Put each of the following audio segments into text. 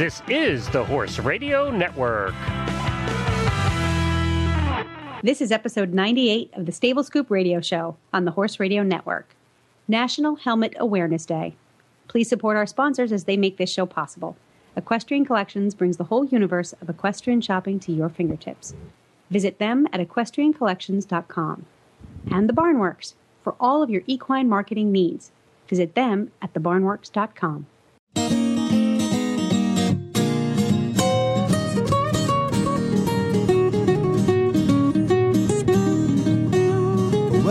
This is the Horse Radio Network. This is episode 98 of the Stable Scoop Radio Show on the Horse Radio Network. National Helmet Awareness Day. Please support our sponsors as they make this show possible. Equestrian Collections brings the whole universe of equestrian shopping to your fingertips. Visit them at equestriancollections.com. And the Barnworks for all of your equine marketing needs. Visit them at thebarnworks.com.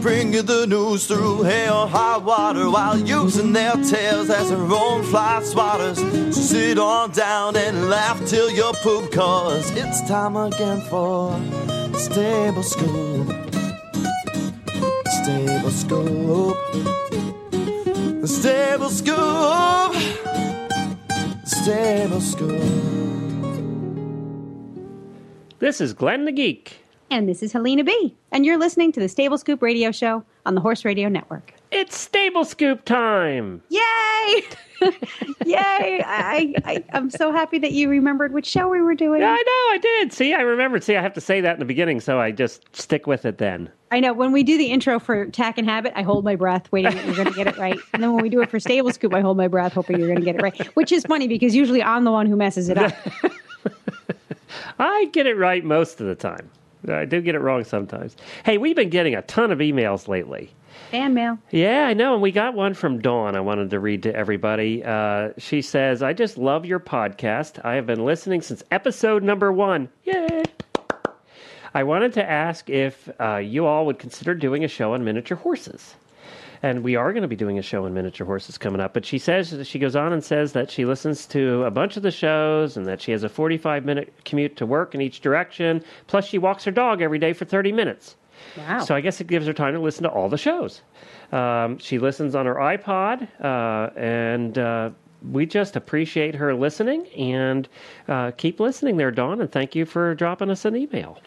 Bring you the news through hail high water while using their tails as their own fly swatters. So sit on down and laugh till you poop, cause it's time again for Stable Scoop. Stable Scoop. Stable Scoop. Stable Scoop. This is Glenn the Geek. And this is Helena B. And you're listening to the Stable Scoop Radio Show on the Horse Radio Network. It's Stable Scoop time. Yay! Yay! I, I, I'm so happy that you remembered which show we were doing. Yeah, I know, I did. See, I remembered. See, I have to say that in the beginning, so I just stick with it then. I know when we do the intro for Tack and Habit, I hold my breath, waiting that you're going to get it right. And then when we do it for Stable Scoop, I hold my breath, hoping you're going to get it right. Which is funny because usually I'm the one who messes it up. I get it right most of the time. I do get it wrong sometimes. Hey, we've been getting a ton of emails lately. Fan mail. Yeah, I know. And we got one from Dawn I wanted to read to everybody. Uh, she says, I just love your podcast. I have been listening since episode number one. Yay! I wanted to ask if uh, you all would consider doing a show on miniature horses. And we are going to be doing a show on miniature horses coming up. But she says, she goes on and says that she listens to a bunch of the shows and that she has a 45 minute commute to work in each direction. Plus, she walks her dog every day for 30 minutes. Wow. So I guess it gives her time to listen to all the shows. Um, she listens on her iPod, uh, and uh, we just appreciate her listening and uh, keep listening there, Dawn. And thank you for dropping us an email.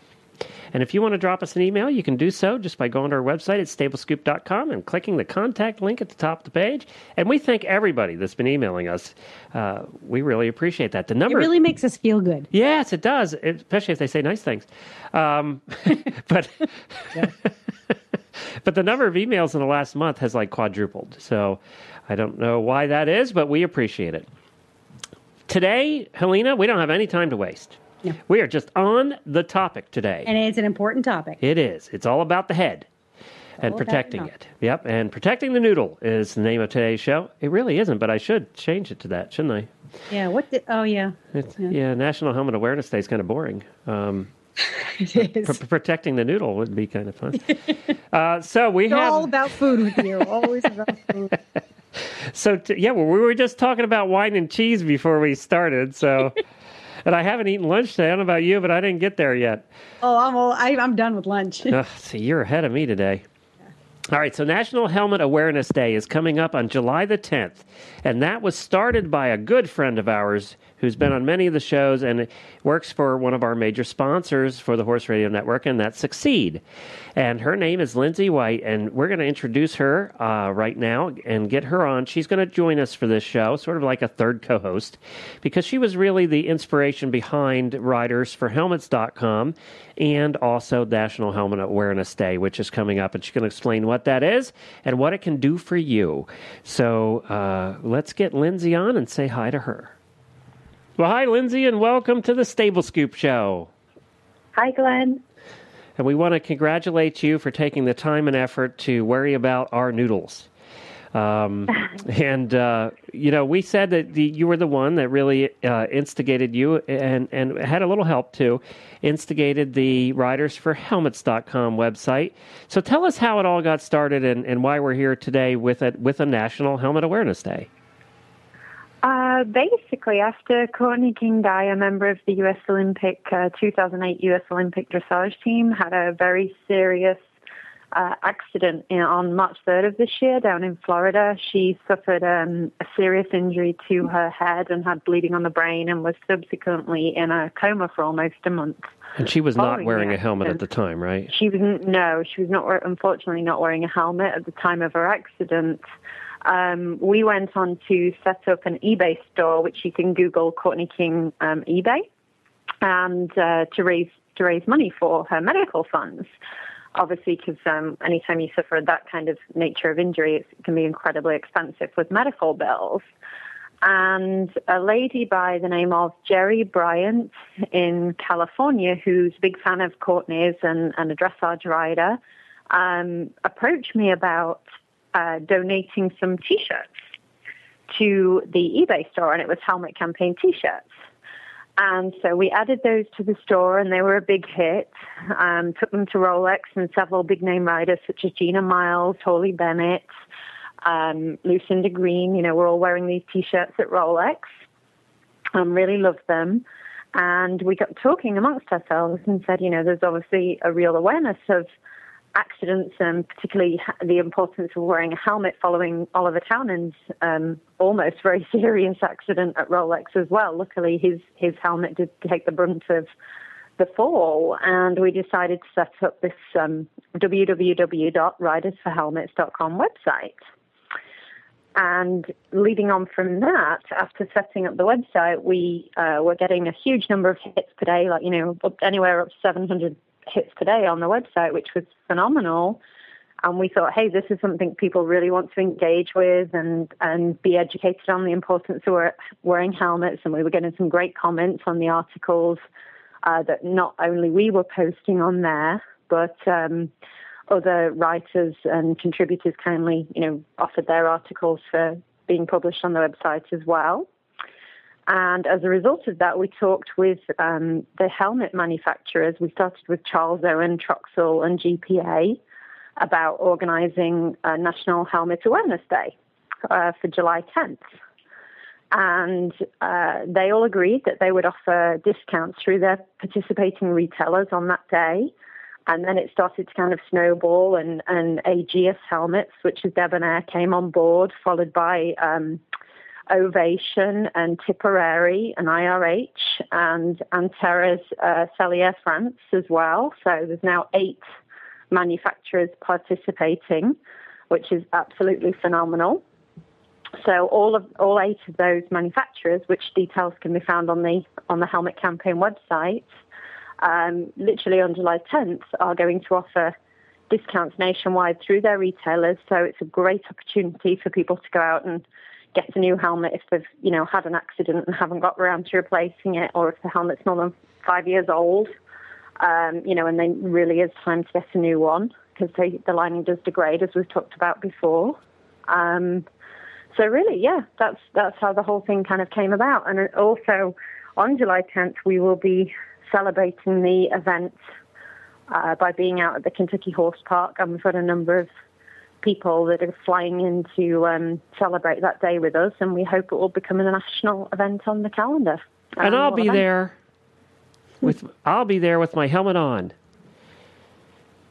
And if you want to drop us an email, you can do so just by going to our website at stablescoop.com and clicking the contact link at the top of the page. And we thank everybody that's been emailing us. Uh, we really appreciate that. The it number really makes us feel good. Yes, it does, especially if they say nice things. Um, but but the number of emails in the last month has like quadrupled. So I don't know why that is, but we appreciate it. Today, Helena, we don't have any time to waste. No. We are just on the topic today. And it's an important topic. It is. It's all about the head and protecting it. Yep. And protecting the noodle is the name of today's show. It really isn't, but I should change it to that, shouldn't I? Yeah, what did, oh yeah. It's, yeah. National Helmet Awareness Day is kind of boring. Um, It is. pr- protecting the noodle would be kind of fun. uh, so we It's have. all about food with you. Always about food. So t- yeah, well, we were just talking about wine and cheese before we started. So, and I haven't eaten lunch today. I don't know about you, but I didn't get there yet. Oh, I'm all, I, I'm done with lunch. Ugh, see, you're ahead of me today. All right, so National Helmet Awareness Day is coming up on July the 10th, and that was started by a good friend of ours who's been on many of the shows and works for one of our major sponsors for the Horse Radio Network, and that's Succeed. And her name is Lindsay White, and we're going to introduce her uh, right now and get her on. She's going to join us for this show, sort of like a third co host, because she was really the inspiration behind Riders for Helmets.com and also National Helmet Awareness Day, which is coming up. And she's going to explain what that is and what it can do for you. So uh, let's get Lindsay on and say hi to her. Well, hi, Lindsay, and welcome to the Stable Scoop Show. Hi, Glenn. And we want to congratulate you for taking the time and effort to worry about our noodles. Um, and uh, you know, we said that the, you were the one that really uh, instigated you, and and had a little help too, instigated the Riders for Helmets.com website. So tell us how it all got started and, and why we're here today with a with a National Helmet Awareness Day. Uh, basically, after Courtney King Dye, a member of the U.S. Olympic uh, 2008 U.S. Olympic dressage team had a very serious uh, accident in, on March 3rd of this year down in Florida. She suffered um, a serious injury to her head and had bleeding on the brain and was subsequently in a coma for almost a month. And she was not wearing a helmet at the time, right? She was no, she was not unfortunately not wearing a helmet at the time of her accident. Um, we went on to set up an eBay store, which you can Google Courtney King um, eBay, and uh, to raise to raise money for her medical funds. Obviously, because um, anytime you suffer that kind of nature of injury, it can be incredibly expensive with medical bills. And a lady by the name of Jerry Bryant in California, who's a big fan of Courtney's and, and a dressage rider, um, approached me about uh, donating some T-shirts to the eBay store, and it was Helmet Campaign T-shirts. And so we added those to the store, and they were a big hit. Um, took them to Rolex and several big name riders such as Gina Miles, Holly Bennett, um, Lucinda Green. You know, we're all wearing these T-shirts at Rolex. Um, really loved them. And we got talking amongst ourselves and said, you know, there's obviously a real awareness of accidents and particularly the importance of wearing a helmet following Oliver Townend's um, almost very serious accident at Rolex as well. Luckily, his, his helmet did take the brunt of the fall, and we decided to set up this um, www.ridersforhelmets.com website. And leading on from that, after setting up the website, we uh, were getting a huge number of hits per day, like, you know, anywhere up to 700 hits today on the website, which was phenomenal. And we thought, hey, this is something people really want to engage with and, and be educated on the importance of wearing helmets. And we were getting some great comments on the articles uh, that not only we were posting on there, but um, other writers and contributors kindly, you know, offered their articles for being published on the website as well. And as a result of that, we talked with um, the helmet manufacturers. We started with Charles Owen, Troxel, and GPA about organizing a National Helmet Awareness Day uh, for July 10th. And uh, they all agreed that they would offer discounts through their participating retailers on that day. And then it started to kind of snowball, and, and AGS helmets, which is Debonair, came on board, followed by um, Ovation and Tipperary and IRH and Anterra's uh, Cellier France as well. So there's now eight manufacturers participating, which is absolutely phenomenal. So all of all eight of those manufacturers, which details can be found on the on the Helmet Campaign website, um, literally on July 10th, are going to offer discounts nationwide through their retailers. So it's a great opportunity for people to go out and get a new helmet if they've you know had an accident and haven't got around to replacing it, or if the helmet's more than five years old. Um, you know, and then really is time to get a new one because the lining does degrade, as we've talked about before. Um, so really, yeah, that's that's how the whole thing kind of came about. And also, on July 10th, we will be celebrating the event uh, by being out at the Kentucky Horse Park, and we've got a number of people that are flying in to um, celebrate that day with us, and we hope it will become a national event on the calendar. And I'll Um, be event. there with I'll be there with my helmet on.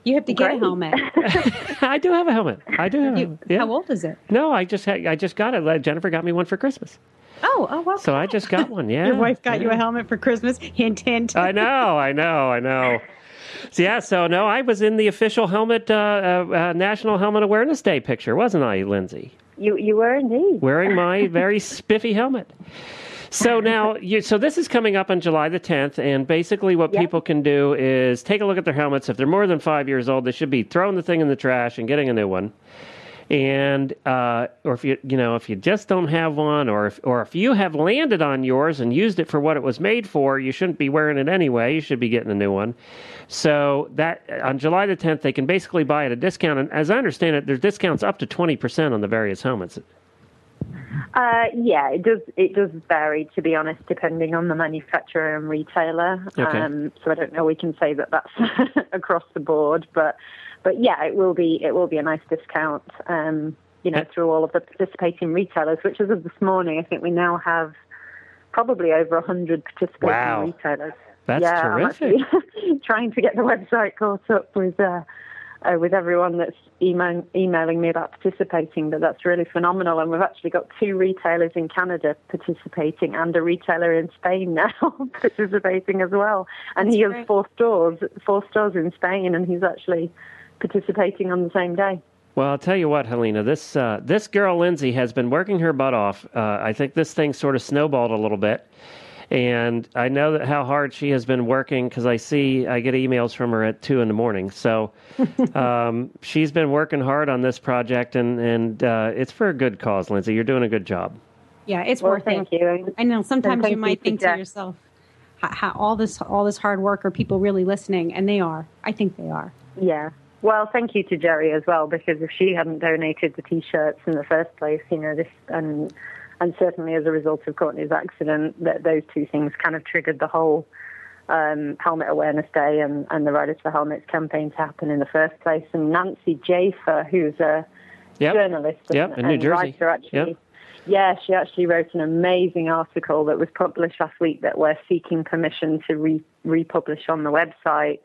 You have to get Great. a helmet. I do have a helmet. I do have a You, helmet. Yeah. How old is it? No, I just had, I just got it. Jennifer got me one for Christmas, Oh, oh, well. so I just got one. Yeah, Your wife got you a helmet for Christmas. Hint, hint. I know, I know, I know. So, yeah, so no, I was in the official helmet uh, uh, uh, National Helmet Awareness Day picture, wasn't I, Lindsay? You you were indeed. Wearing my very spiffy helmet. So now, you, so this is coming up on July the 10th, and basically what Yep. people can do is take a look at their helmets. If they're more than five years old, they should be throwing the thing in the trash and getting a new one. And uh, or if you you know if you just don't have one, or if or if you have landed on yours and used it for what it was made for, you shouldn't be wearing it anyway. You should be getting a new one. So that on July the 10th, they can basically buy at a discount. And as I understand it, there's discounts up to 20% on the various helmets. Uh, yeah, it does. It does vary, to be honest, depending on the manufacturer and retailer. Okay. Um, so I don't know. We can say that that's across the board, but but yeah, it will be. It will be a nice discount. Um, you know, through all of the participating retailers, which as of this morning, I think we now have probably over a hundred participating Wow. retailers. That's yeah, terrific. trying to get the website caught up with uh, uh, with everyone that's email, emailing me about participating. But that's really phenomenal, and we've actually got two retailers in Canada participating, and a retailer in Spain now participating as well. And That's he has four stores, four stores in Spain, and he's actually participating on the same day. Well, I'll tell you what, Helena. This uh, this girl Lindsay has been working her butt off. Uh, I think this thing sort of snowballed a little bit, and I know that how hard she has been working because I see I get emails from her at two in the morning. So um, she's been working hard on this project, and and uh, it's for a good cause, Lindsay. You're doing a good job. Yeah, it's Well, worth thank it. you. I know sometimes you you might to think to yourself, how, how, all this all this hard work are people really listening? And they are. I think they are. Yeah. Well, thank you to Jerry as well, because if she hadn't donated the T-shirts in the first place, you know, this and and certainly as a result of Courtney's accident, that those two things kind of triggered the whole um, Helmet Awareness Day and, and the Riders for Helmets campaign to happen in the first place. And Nancy Jaffer, who's a Yep. journalist Yep, and, and writer, actually. Yep. Yeah, she actually wrote an amazing article that was published last week that we're seeking permission to re- republish on the website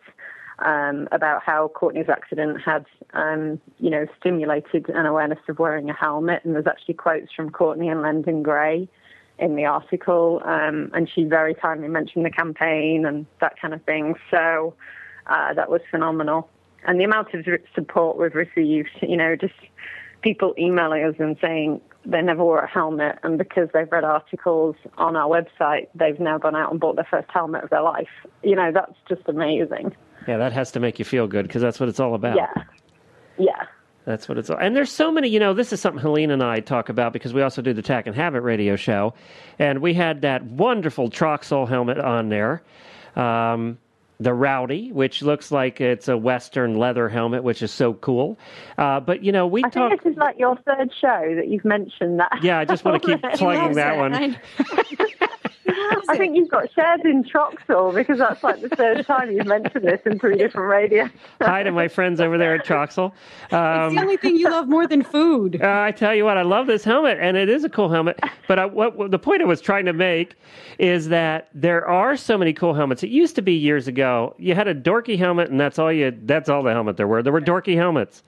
um, about how Courtney's accident had, um, you know, stimulated an awareness of wearing a helmet. And there's actually quotes from Courtney and Lendon Gray in the article, um, and she very kindly mentioned the campaign and that kind of thing. So uh, that was phenomenal. And the amount of support we've received, you know, just people emailing us and saying they never wore a helmet, and because they've read articles on our website, they've now gone out and bought their first helmet of their life. You know, that's just amazing. Yeah, that has to make you feel good because that's what it's all about. Yeah. Yeah. That's what it's all. And there's so many, you know, this is something Helene and I talk about because we also do the Tack and Habit radio show. And we had that wonderful Troxel helmet on there. Um, the Rowdy, which looks like it's a Western leather helmet, which is so cool. Uh, but, you know, we I talk. think this is like your third show that you've mentioned that. Yeah, I just want to keep He plugging that it. one. I- I it. think you've got shares in Troxel because that's like the third time you've mentioned this in three different radios. Hi to my friends over there at Troxel. it's Um, the only thing you love more than food. Uh, I tell you what, I love this helmet, and it is a cool helmet. But I, what, what the point I was trying to make is that there are so many cool helmets. It used to be years ago, you had a dorky helmet, and that's all you. That's all the helmet there were. There were dorky helmets,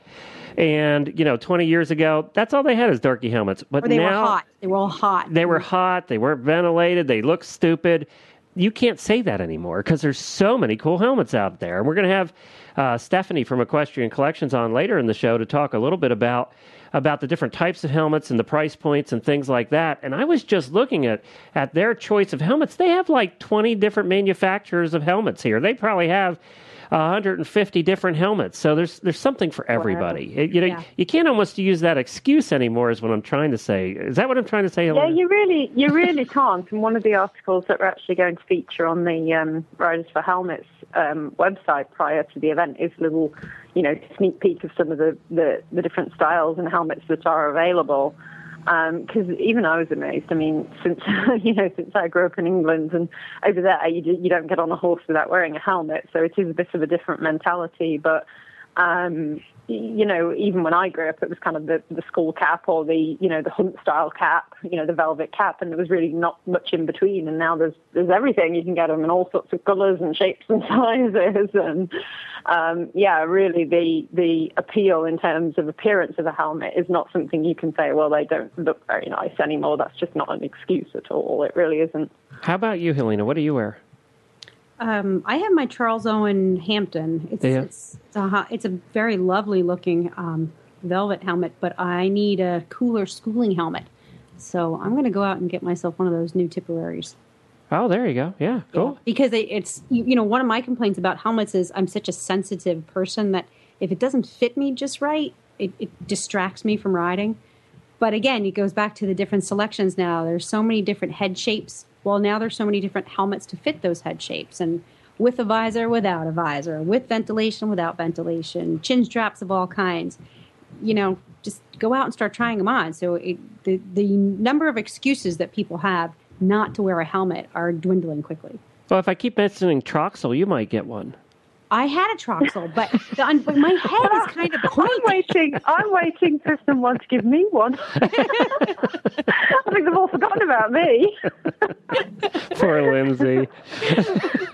and you know, twenty years ago, that's all they had is dorky helmets. But Or they now were hot. They were all hot. they were hot. They weren't ventilated. They looked stupid. You can't say that anymore because there's so many cool helmets out there. And we're going to have uh, Stephanie from Equestrian Collections on later in the show to talk a little bit about about the different types of helmets and the price points and things like that. And I was just looking at at their choice of helmets. They have like 20 different manufacturers of helmets here. They probably have 150 different helmets. So there's there's something for everybody. It- you know, Yeah. you can't almost use that excuse anymore. Is what I'm trying to say. Is that what I'm trying to say? Yeah, Helena? you really, you really can't. And one of the articles that we're actually going to feature on the um, Riders for Helmets um, website prior to the event is a little, you know, sneak peek of some of the, the, the different styles and helmets that are available. Because even I was amazed. I mean, since you know, since I grew up in England and over there, you do, you don't get on a horse without wearing a helmet, so it is a bit of a different mentality. But um, you know, even when I grew up, it was kind of the, the school cap or the, you know, the hunt style cap, you know, the velvet cap, and there was really not much in between. And now there's there's everything. You can get them in all sorts of colours and shapes and sizes. And um, yeah, really, the the appeal in terms of appearance of a helmet is not something you can say. Well, they don't look very nice anymore. That's just not an excuse at all. It really isn't. How about you, Helena? What do you wear? Um, I have my Charles Owen Hampton. It's Yeah. it's it's a, it's a very lovely looking um, velvet helmet, but I need a cooler schooling helmet. So I'm going to go out and get myself one of those new Tipperaries. Oh, there you go. Yeah, cool. Because it, it's you, you know one of my complaints about helmets is I'm such a sensitive person that if it doesn't fit me just right, it, it distracts me from riding. But again, it goes back to the different selections now. There's so many different head shapes. Well, now there's so many different helmets to fit those head shapes, and with a visor, without a visor, with ventilation, without ventilation, chin straps of all kinds. You know, just go out and start trying them on. So it, the the number of excuses that people have not to wear a helmet are dwindling quickly. Well, if I keep mentioning Troxel, you might get one. I had a troxel, but, the, but my head is kind of pointy. I'm waiting. I'm waiting for someone to give me one. I think they've all forgotten about me. Poor Lindsay.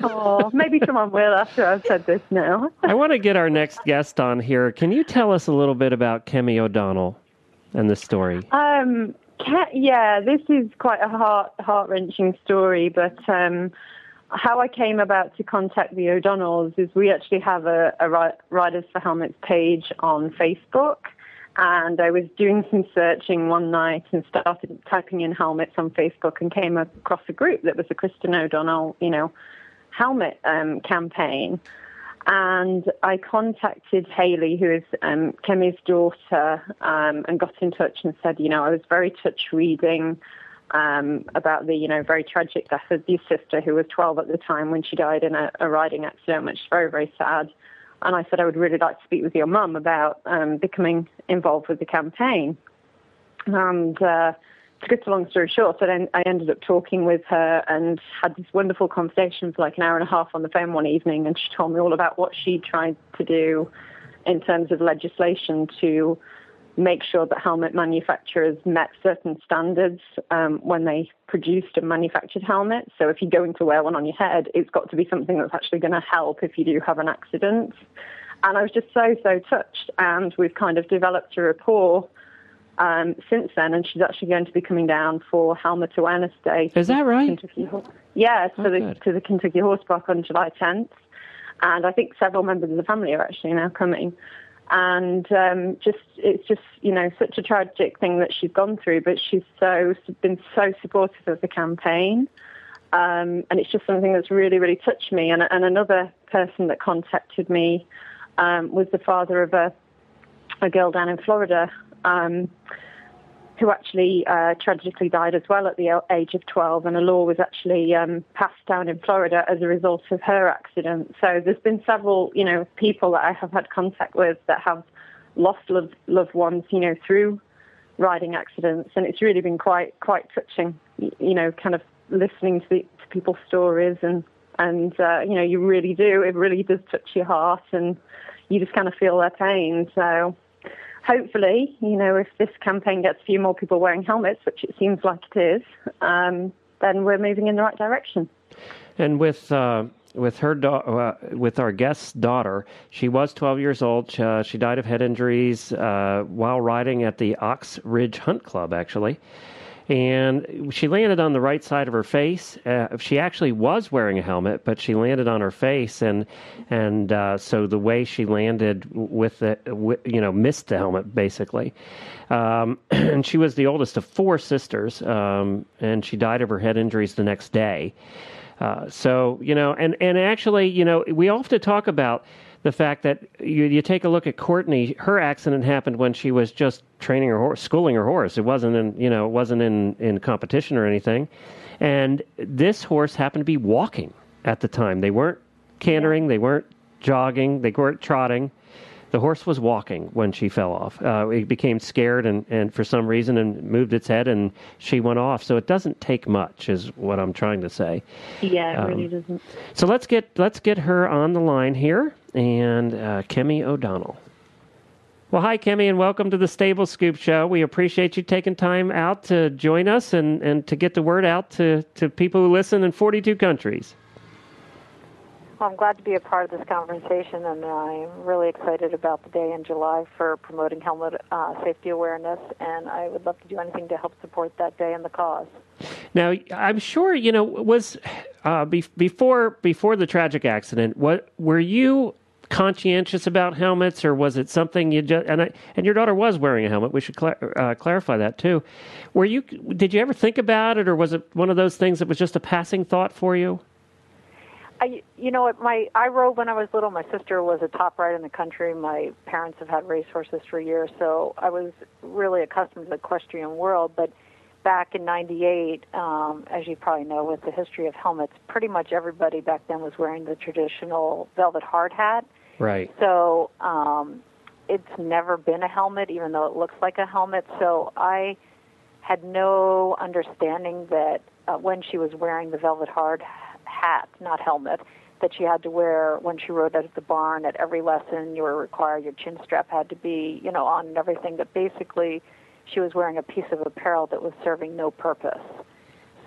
oh, maybe someone will after I've said this now. I want to get our next guest on here. Can you tell us a little bit about Kemi O'Donnell and the story? Um, yeah, this is quite a heart heart wrenching story, but um, how I came about to contact the O'Donnells is we actually have a, a Riders for Helmets page on Facebook. And I was doing some searching one night and started typing in helmets on Facebook and came across a group that was a Kristen O'Donnell, you know, helmet um, campaign. And I contacted Haley, who is um, Kemi's daughter, um, and got in touch and said, you know, I was very touched reading um, about the, you know, very tragic death of your sister, who was 12 at the time when she died in a, a riding accident, which is very, very sad. And I said I would really like to speak with your mum about um, becoming involved with the campaign. And uh, to cut a long story short, I, I ended up talking with her and had this wonderful conversation for like an hour and a half on the phone one evening, and she told me all about what she tried to do in terms of legislation to make sure that helmet manufacturers met certain standards um, when they produced and manufactured helmets. So if you're going to wear one on your head, it's got to be something that's actually going to help if you do have an accident. And I was just so, so touched. And we've kind of developed a rapport um, since then. And she's actually going to be coming down for Helmet Awareness Day. Is that right? Kentucky, yeah, to, oh, the, to the Kentucky Horse Park on July 10th. And I think several members of the family are actually now coming and um, just it's just you know such a tragic thing that she's gone through, but she's so been so supportive of the campaign, um, and it's just something that's really really touched me. And, and another person that contacted me um, was the father of a a girl down in Florida. Who actually uh, tragically died as well at the age of 12, and a law was actually um, passed down in Florida as a result of her accident. So there's been several, you know, people that I have had contact with that have lost loved, loved ones, you know, through riding accidents, and it's really been quite quite touching, you know, kind of listening to, the, to people's stories, and and uh, you know, you really do, it really does touch your heart, and you just kind of feel their pain. So hopefully, you know, if this campaign gets a few more people wearing helmets, which it seems like it is, um, then we're moving in the right direction. And with uh, with her da- uh, with our guest's daughter, she was 12 years old. Uh, she died of head injuries uh, while riding at the Ox Ridge Hunt Club, actually and she landed on the right side of her face. Uh, she actually was wearing a helmet, but she landed on her face, and and uh, so the way she landed with the with, you know missed the helmet basically. Um, and she was the oldest of four sisters, um, and she died of her head injuries the next day. Uh, so you know, and and actually, you know, we often talk about the fact that you, you take a look at Courtney, her accident happened when she was just training her horse, schooling her horse. It wasn't in, you know, it wasn't in, in competition or anything. And this horse happened to be walking at the time. They weren't cantering, they weren't jogging, they weren't trotting. The horse was walking when she fell off. Uh, it became scared and, and for some reason and moved its head and she went off. So it doesn't take much, is what I'm trying to say. Yeah, it um, really doesn't. So let's get let's get her on the line here and uh, Kemi O'Donnell. Well, hi, Kemi, and welcome to the Stable Scoop Show. We appreciate you taking time out to join us and, and to get the word out to, to people who listen in 42 countries. Well, I'm glad to be a part of this conversation, and I'm really excited about the day in July for promoting helmet uh, safety awareness, and I would love to do anything to help support that day and the cause. Now, I'm sure you know was uh, be- before before the tragic accident. What were you conscientious about helmets, or was it something you just and I, and your daughter was wearing a helmet? We should cl- uh, clarify that too. Were you? Did you ever think about it, or was it one of those things that was just a passing thought for you? I, you know, my I rode when I was little. My sister was a top rider in the country. My parents have had racehorses for years, so I was really accustomed to the equestrian world. But back in '98, um, as you probably know, with the history of helmets, pretty much everybody back then was wearing the traditional velvet hard hat. Right. So um, it's never been a helmet, even though it looks like a helmet. So I had no understanding that uh, when she was wearing the velvet hard hat, not helmet, that she had to wear when she rode out at the barn at every lesson. You were required your chin strap had to be, you know, on and everything. That basically, she was wearing a piece of apparel that was serving no purpose.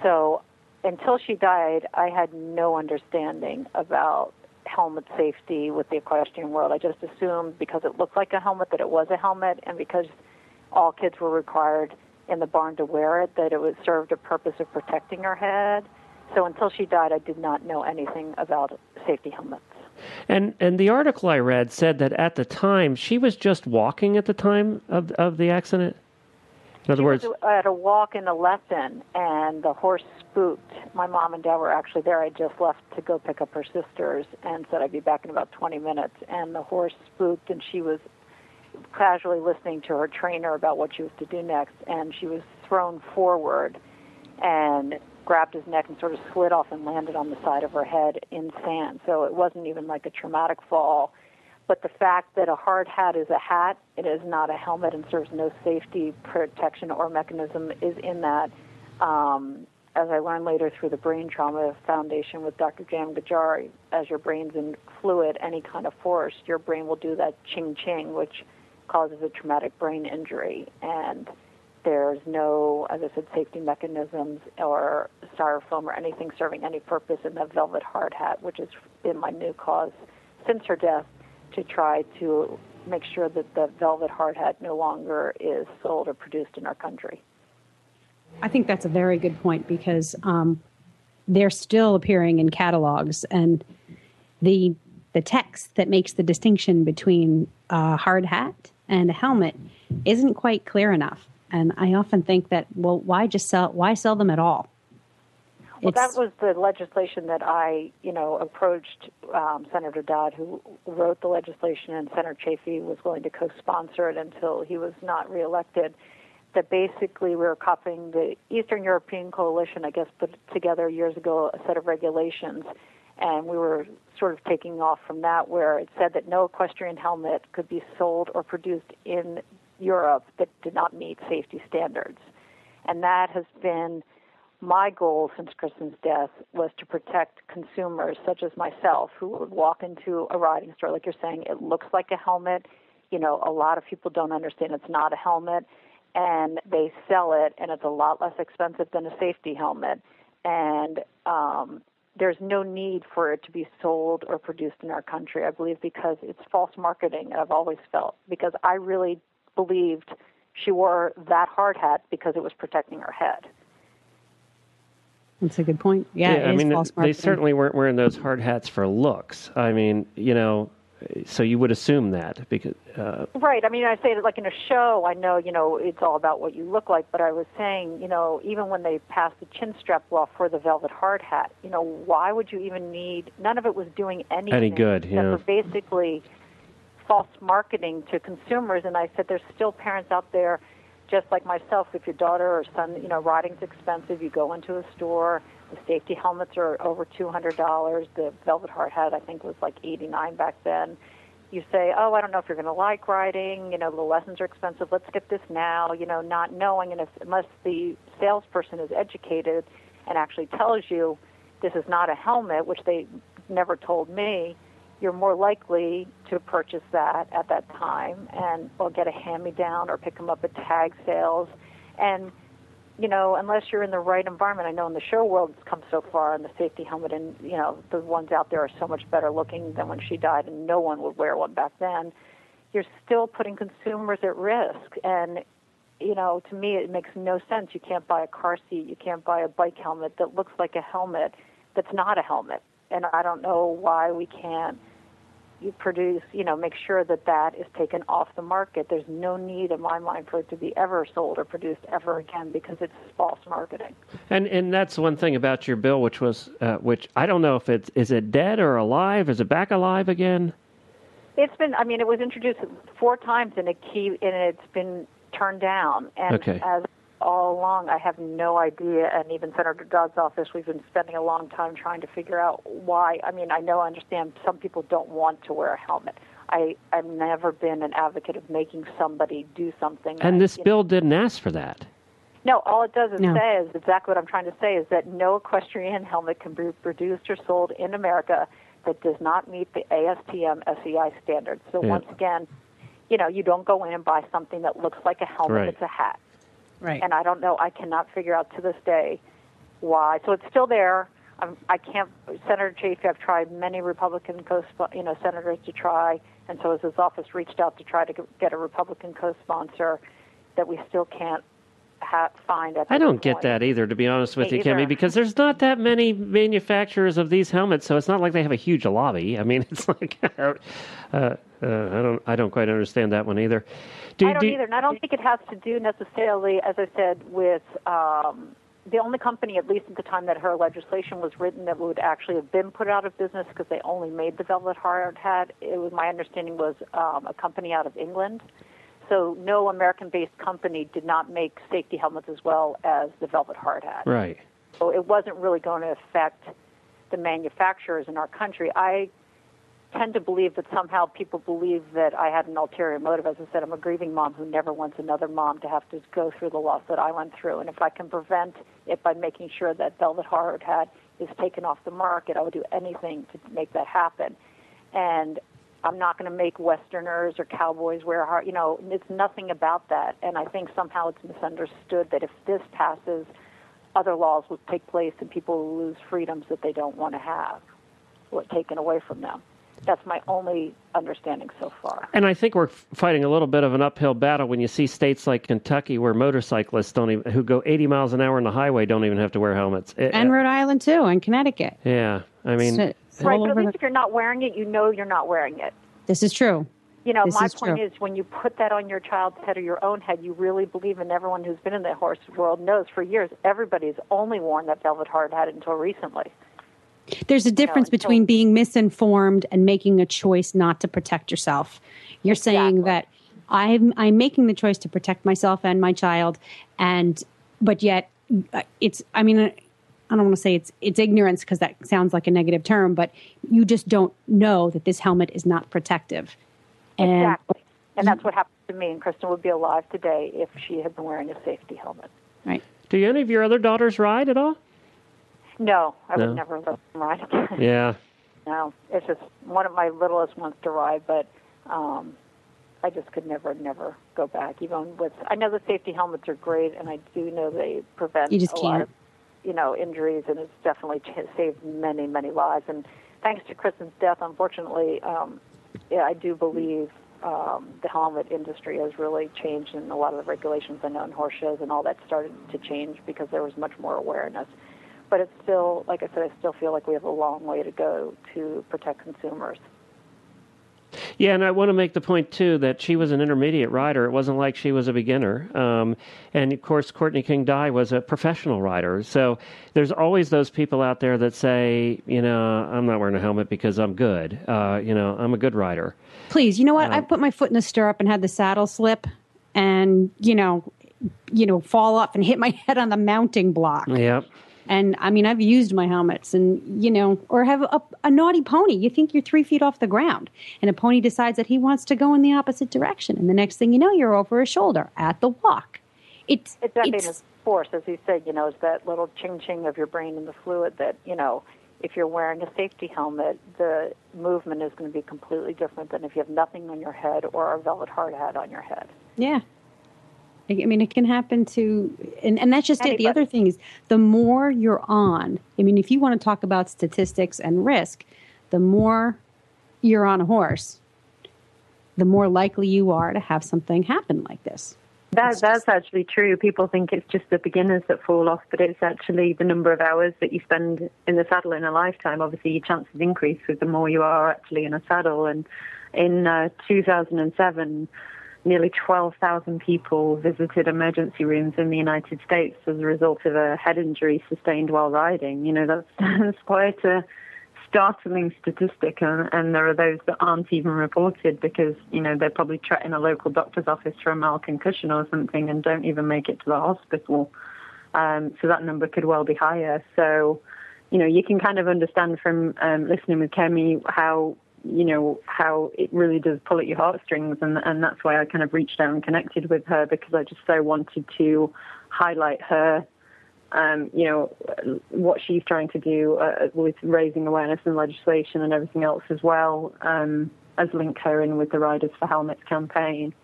So until she died, I had no understanding about helmet safety with the equestrian world. I just assumed because it looked like a helmet that it was a helmet, and because all kids were required in the barn to wear it, that it was served a purpose of protecting her head. So until she died, I did not know anything about safety helmets. And and the article I read said that at the time she was just walking at the time of of the accident. In other she words, was at a walk in a lesson, and the horse spooked. My mom and dad were actually there. I just left to go pick up her sisters, and said I'd be back in about 20 minutes. And the horse spooked, and she was casually listening to her trainer about what she was to do next, and she was thrown forward, and grabbed his neck and sort of slid off and landed on the side of her head in sand. So it wasn't even like a traumatic fall. But the fact that a hard hat is a hat, it is not a helmet and serves no safety protection or mechanism is in that. Um, as I learned later through the Brain Trauma Foundation with Dr. Jam Gajari, as your brain's in fluid, any kind of force, your brain will do that ching ching, which causes a traumatic brain injury. And there's no, as I said, safety mechanisms or styrofoam or anything serving any purpose in that velvet hard hat, which has been my new cause since her death to try to make sure that the velvet hard hat no longer is sold or produced in our country. I think that's a very good point because um, they're still appearing in catalogs, and the the text that makes the distinction between a hard hat and a helmet isn't quite clear enough. And I often think that, well, why just sell? Why sell them at all? Well, that was the legislation that I, you know, approached um, Senator Dodd, who wrote the legislation, and Senator Chafee was willing to co-sponsor it until he was not reelected. That basically we were copying the Eastern European Coalition, I guess, put together years ago a set of regulations, and we were sort of taking off from that, where it said that no equestrian helmet could be sold or produced in Europe that did not meet safety standards, and that has been my goal since Kristen's death was to protect consumers such as myself who would walk into a riding store, like you're saying, it looks like a helmet. You know, a lot of people don't understand it's not a helmet, and they sell it, and it's a lot less expensive than a safety helmet. And um, there's no need for it to be sold or produced in our country, I believe, because it's false marketing, I've always felt, because I really believed she wore that hard hat because it was protecting her head. That's a good point. Yeah, I mean, they certainly weren't wearing those hard hats for looks. I mean, you know, so you would assume that because uh, right. I mean, I say that like in a show, I know you know it's all about what you look like, but I was saying, you know, even when they passed the chin strap law for the velvet hard hat, you know, why would you even need? None of it was doing anything. Any good? Yeah. basically false marketing to consumers. And I said, there's still parents out there just like myself, if your daughter or son, you know, riding's expensive, you go into a store. The safety helmets are over two hundred dollars. The velvet hard hat, I think, was like eighty nine back then. You say, "Oh, I don't know if you're going to like riding. You know, the lessons are expensive. Let's get this now." You know, not knowing, and if, unless the salesperson is educated and actually tells you this is not a helmet, which they never told me, you're more likely to purchase that at that time and or get a hand me down or pick them up at tag sales. And you know unless you're in the right environment i know in the show world it's come so far and the safety helmet and you know the ones out there are so much better looking than when she died and no one would wear one back then. You're still putting consumers at risk and you know to me it makes no sense. You can't buy a car seat. You can't buy a bike helmet that looks like a helmet that's not a helmet. And I don't know why we can't you produce, you know, make sure that that is taken off the market. There's no need in my mind for it to be ever sold or produced ever again because it's false marketing. And and that's one thing about your bill, which was, uh, which I don't know if it's is it dead or alive? Is it back alive again? It's been. I mean, it was introduced four times in a key, and it's been turned down. And okay. as all along. I have no idea. And even Senator Dodd's office, we've been spending a long time trying to figure out why. I mean, I know, I understand some people don't want to wear a helmet. I, I've never been an advocate of making somebody do something. And that, this bill know, didn't ask for that. No, all it does is no. say is exactly what I'm trying to say is that no equestrian helmet can be produced or sold in America that does not meet the ASTM SEI standards. So Yeah. once again, you know, you don't go in and buy something that looks like a helmet. Right. It's a hat. Right. And I don't know. I cannot figure out to this day why. So it's still there. I'm, I can't. Senator Chafee. I've tried many Republican co you know senators to try, and so has his office reached out to try to get a Republican co-sponsor that we still can't ha- find at. I don't get that either, to be honest with Me you, Kimmy, because there's not that many manufacturers of these helmets, so it's not like they have a huge lobby. I mean, it's like uh, uh, I don't, I don't quite understand that one either. Do, I don't do- either, and I don't think it has to do necessarily, as I said, with um, the only company, at least at the time that her legislation was written, that would actually have been put out of business because they only made the velvet hard hat. It was my understanding was um, a company out of England. So no American-based company did not make safety helmets as well as the velvet hard hat. Right. So it wasn't really going to affect the manufacturers in our country. I tend to believe that somehow people believe that I had an ulterior motive. As I said, I'm a grieving mom who never wants another mom to have to go through the loss that I went through. And if I can prevent it by making sure that velvet hard hat is taken off the market, I would do anything to make that happen. And I'm not going to make Westerners or cowboys wear hard. You know, it's nothing about that. And I think somehow it's misunderstood that if this passes, other laws will take place and people will lose freedoms that they don't want to have or taken away from them. That's my only understanding so far. And I think we're fighting a little bit of an uphill battle when you see states like Kentucky where motorcyclists don't even, who go 80 miles an hour on the highway don't even have to wear helmets. It- and Rhode Island too, and Connecticut. yeah, I mean, So- it's Right, but at least the- if you're not wearing it, you know you're not wearing it. this is true. You know, This my is point true. is when you put that on your child's head or your own head, you really believe, and everyone who's been in the horse world knows for years, everybody's only worn that velvet hard hat until recently. There's a difference until- between being misinformed and making a choice not to protect yourself. You're saying that I'm I'm making the choice to protect myself and my child, and but yet uh, it's I mean I don't want to say it's it's ignorance because that sounds like a negative term, but you just don't know that this helmet is not protective. And Exactly. And that's what happened to me, and Kristen would be alive today if she had been wearing a safety helmet. right. do any of your other daughters ride at all? No, I No. would never let them ride again. Yeah. No, it's just one of my littlest wants to ride, but um, I just could never, never go back. Even with, I know the safety helmets are great, and I do know they prevent You just a can't. of, you know, injuries, and it's definitely saved many, many lives. And thanks to Kristen's death, unfortunately, um, yeah, I do believe um, the helmet industry has really changed, and a lot of the regulations I know in horse shows and all that started to change because there was much more awareness but it's still, like I said, I still feel like we have a long way to go to protect consumers. Yeah, and I want to make the point too that she was an intermediate rider. It wasn't like she was a beginner. Um, and of course, Courtney King Dye was a professional rider. So there's always those people out there that say, you know, I'm not wearing a helmet because I'm good. Uh, you know, I'm a good rider. Please, you know what? I put my foot in the stirrup and had the saddle slip, and you know, you know, fall off and hit my head on the mounting block. Yep. And I mean, I've used my helmets, and you know, or have a, a naughty pony. You think you're three feet off the ground, and a pony decides that he wants to go in the opposite direction, and the next thing you know, you're over his shoulder at the walk. It's It's it's force, as you said, you know, is that little ching ching of your brain and the fluid that, you know, if you're wearing a safety helmet, the movement is going to be completely different than if you have nothing on your head or a velvet hard hat on your head. Yeah. I mean, it can happen to, and, and that's just it. The other thing is, the more you're on, I mean, if you want to talk about statistics and risk, the more you're on a horse, the more likely you are to have something happen like this. That, that's actually true. People think it's just the beginners that fall off, but it's actually the number of hours that you spend in the saddle in a lifetime. Obviously, your chances increase with the more you are actually in a saddle. And in uh, 2007, nearly 12,000 people visited emergency rooms in the United States as a result of a head injury sustained while riding. You know, that's, that's quite a startling statistic, and, and there are those that aren't even reported because you know they're probably in a local doctor's office for a mild concussion or something and don't even make it to the hospital. Um, so that number could well be higher. So, you know, you can kind of understand from um, listening with Kemi how you know how it really does pull at your heartstrings, and and that's why I kind of reached out and connected with her because I just so wanted to highlight her um, you know, what she's trying to do uh, with raising awareness and legislation and everything else as well um, as link her in with the Riders for Helmets campaign.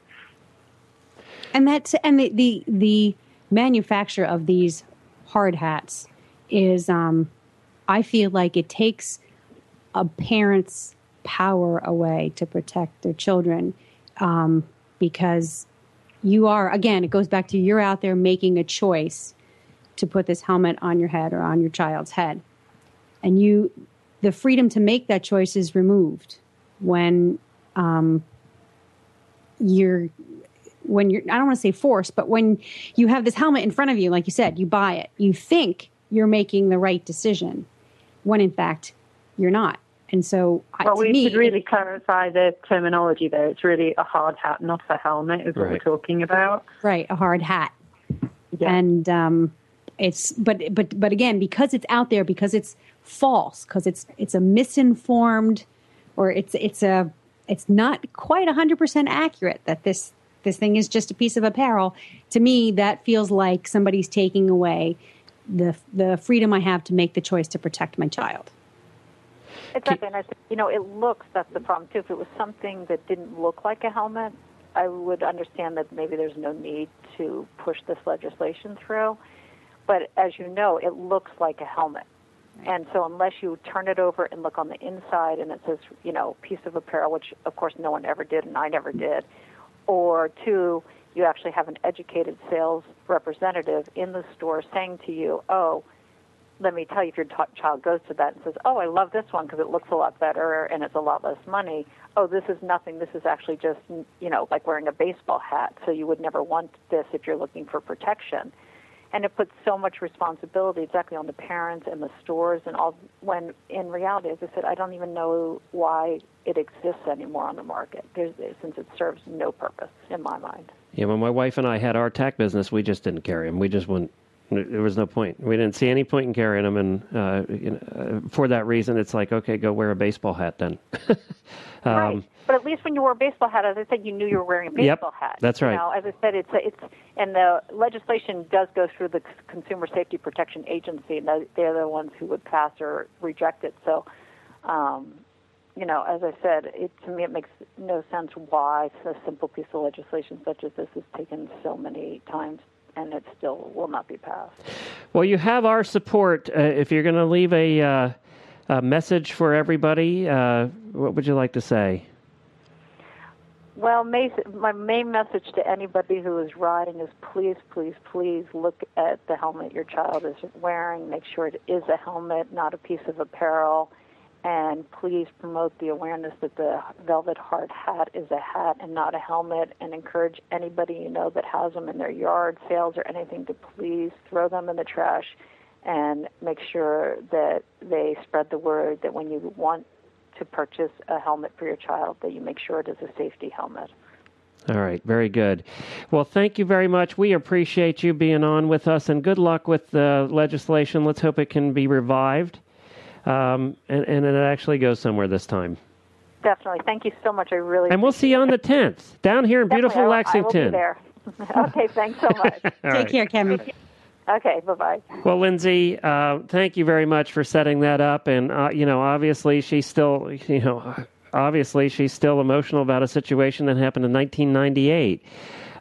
And that's and the the, the manufacture of these hard hats is, um, I feel like it takes a parent's power away to protect their children um, because you are again it goes back to you're out there making a choice to put this helmet on your head or on your child's head and you the freedom to make that choice is removed when um, you're when you're I don't want to say forced, but when you have this helmet in front of you, like you said, you buy it, you think you're making the right decision, when in fact you're not. And so, well, we me, should really clarify the terminology there. It's really a hard hat, not a helmet, is what Right. we're talking about. right a hard hat Yeah. and um, it's but but but again because it's out there because it's false because it's it's a misinformed or it's it's a it's not quite 100% accurate that this this thing is just a piece of apparel to me that feels like somebody's taking away the the freedom i have to make the choice to protect my child Exactly, and I think you know it looks. That's the problem too. If it was something that didn't look like a helmet, I would understand that maybe there's no need to push this legislation through. But as you know, it looks like a helmet, and so unless you turn it over and look on the inside and it says you know piece of apparel, which of course no one ever did and I never did, or two, you actually have an educated sales representative in the store saying to you, oh let me tell you, if your t- child goes to that and says, "Oh, I love this one because it looks a lot better and it's a lot less money," oh, this is nothing. This is actually just you know like wearing a baseball hat. So you would never want this if you're looking for protection. And it puts so much responsibility exactly on the parents and the stores and all. When in reality, as I said, I don't even know why it exists anymore on the market. There's, since it serves no purpose in my mind. Yeah, when my wife and I had our tack business, we just didn't carry them. We just wouldn't. There was no point. We didn't see any point in carrying them, and uh, you know, uh, for that reason, it's like, okay, go wear a baseball hat then. Um, right. But at least when you wore a baseball hat, as I said, you knew you were wearing a Yep, baseball hat. that's right. You know, as I said, it's it's and the legislation does go through the Consumer Safety Protection Agency, and they- they're the ones who would pass or reject it. So, um, you know, as I said, it to me it makes no sense why a simple piece of legislation such as this has taken so many times and it still will not be passed. Well, you have our support. Uh, if you're going to leave a, uh, a message for everybody, uh, what would you like to say? Well, my main message to anybody who is riding is please, please, please look at the helmet your child is wearing. Make sure it is a helmet, not a piece of apparel. And please promote the awareness that the velvet hard hat is a hat and not a helmet. And encourage anybody you know that has them in their yard sales or anything to please throw them in the trash and make sure that they spread the word that when you want to purchase a helmet for your child that you make sure it is a safety helmet. All right, very good. Well, thank you very much. We appreciate you being on with us, and good luck with the legislation. Let's hope it can be revived, um, and, and it actually goes somewhere this time. Definitely. Thank you so much. I really And we'll see you on the 10th down here in beautiful Definitely, I will- Lexington. I will be there. okay, thanks so much. Take right. care Kemi. okay, bye-bye. Well, Lindsay, uh, thank you very much for setting that up. And uh, you know, obviously, she's still, you know, obviously she's still emotional about a situation that happened in 1998.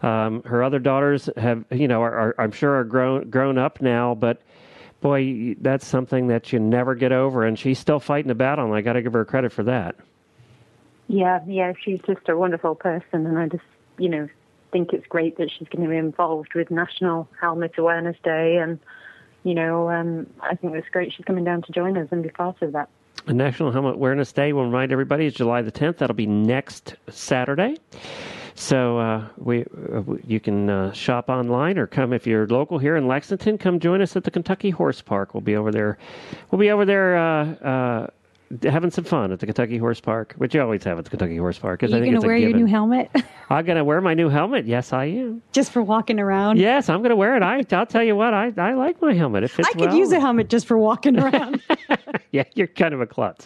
Um, her other daughters have, you know, are, are I'm sure are grown grown up now, but boy, that's something that you never get over. And she's still fighting the battle, and I got to give her credit for that. Yeah, yeah, she's just a wonderful person, and I just, you know, think it's great that she's going to be involved with National Helmet Awareness Day, and you know, um, I think it's great she's coming down to join us and be part of that. National Helmet Awareness Day, we'll remind everybody, is July the 10th. That'll be next Saturday. So uh, we, uh, you can uh, shop online or come if you're local here in Lexington. Come join us at the Kentucky Horse Park. We'll be over there. We'll be over there uh, uh, having some fun at the Kentucky Horse Park, which you always have at the Kentucky Horse Park. Are you going to wear your new helmet? I'm going to wear my new helmet. Yes, I am. just for walking around? Yes, I'm going to wear it. I, I'll tell you what, I, I like my helmet. It fits I could well. use a helmet just for walking around. Yeah, you're kind of a klutz.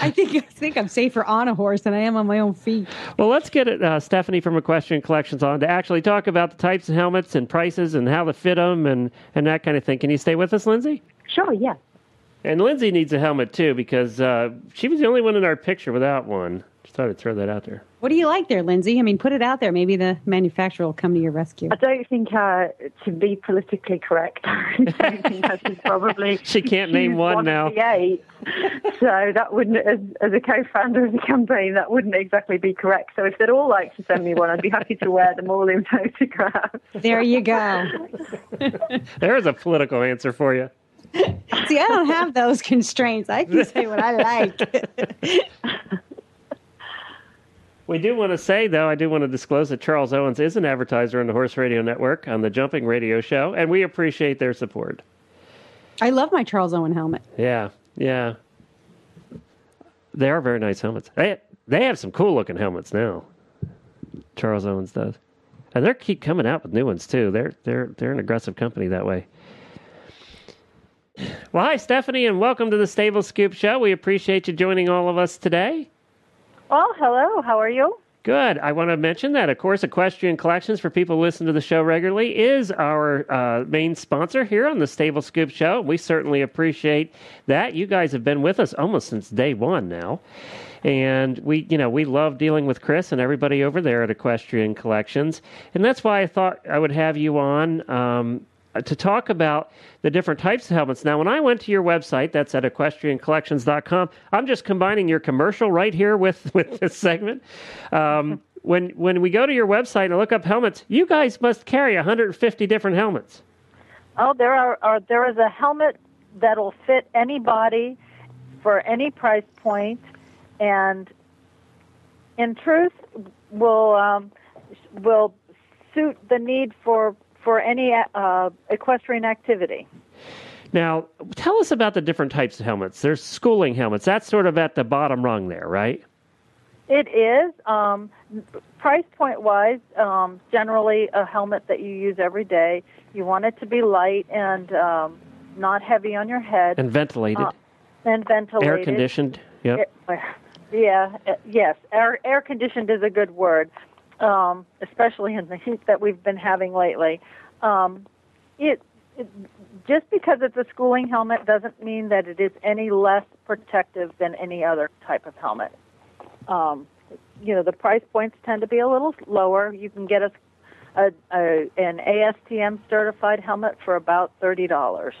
I think I think I'm safer on a horse than I am on my own feet. Well, let's get it, uh, Stephanie from Equestrian Collections on to actually talk about the types of helmets and prices and how to fit them and, and that kind of thing. Can you stay with us, Lindsay? Sure, yeah. And Lindsay needs a helmet too because uh, she was the only one in our picture without one. Just thought I'd throw that out there. What do you like there, Lindsay? I mean, put it out there. Maybe the manufacturer will come to your rescue. I don't think, uh, to be politically correct, I don't think I should probably. She can't name choose one now. the eight. so that wouldn't, as, as a co-founder of the campaign, that wouldn't exactly be correct. So if they'd all like to send me one, I'd be happy to wear them all in photographs. There you go. There's a political answer for you. See, I don't have those constraints. I can say what I like. We do want to say, though, I do want to disclose that Charles Owens is an advertiser on the Horse Radio Network on the Jumping Radio Show, and we appreciate their support. I love my Charles Owen helmet. Yeah, yeah. They are very nice helmets. They they have some cool looking helmets now. Charles Owens does, and they keep coming out with new ones too. They're they're they're an aggressive company that way. Well, hi Stephanie, and welcome to the Stable Scoop Show. We appreciate you joining all of us today. Well, hello. How are you? Good. I want to mention that, of course, Equestrian Collections, for people who listen to the show regularly, is our uh, main sponsor here on the Stable Scoop Show. We certainly appreciate that. You guys have been with us almost since day one now. And we, you know, we love dealing with Chris and everybody over there at Equestrian Collections. And that's why I thought I would have you on um, to talk about the different types of helmets. Now, when I went to your website, that's at equestriancollections.com, I'm just combining your commercial right here with, with this segment. Um, when, when we go to your website and look up helmets, you guys must carry 150 different helmets. Oh, there are, are there is a helmet that'll fit anybody for any price point, and in truth, will um, will suit the need for for any uh, equestrian activity. Now, tell us about the different types of helmets. There's schooling helmets. That's sort of at the bottom rung there, right? It is um, price point wise. Um, generally, a helmet that you use every day. You want it to be light and um, not heavy on your head And ventilated, Uh, and ventilated. air conditioned. Yep. Yeah, uh, yes. Air air conditioned is a good word, um, especially in the heat that we've been having lately. Um, it, it just because it's a schooling helmet doesn't mean that it is any less protective than any other type of helmet. Um, you know, the price points tend to be a little lower. You can get a, a, a an ASTM certified helmet for about thirty dollars.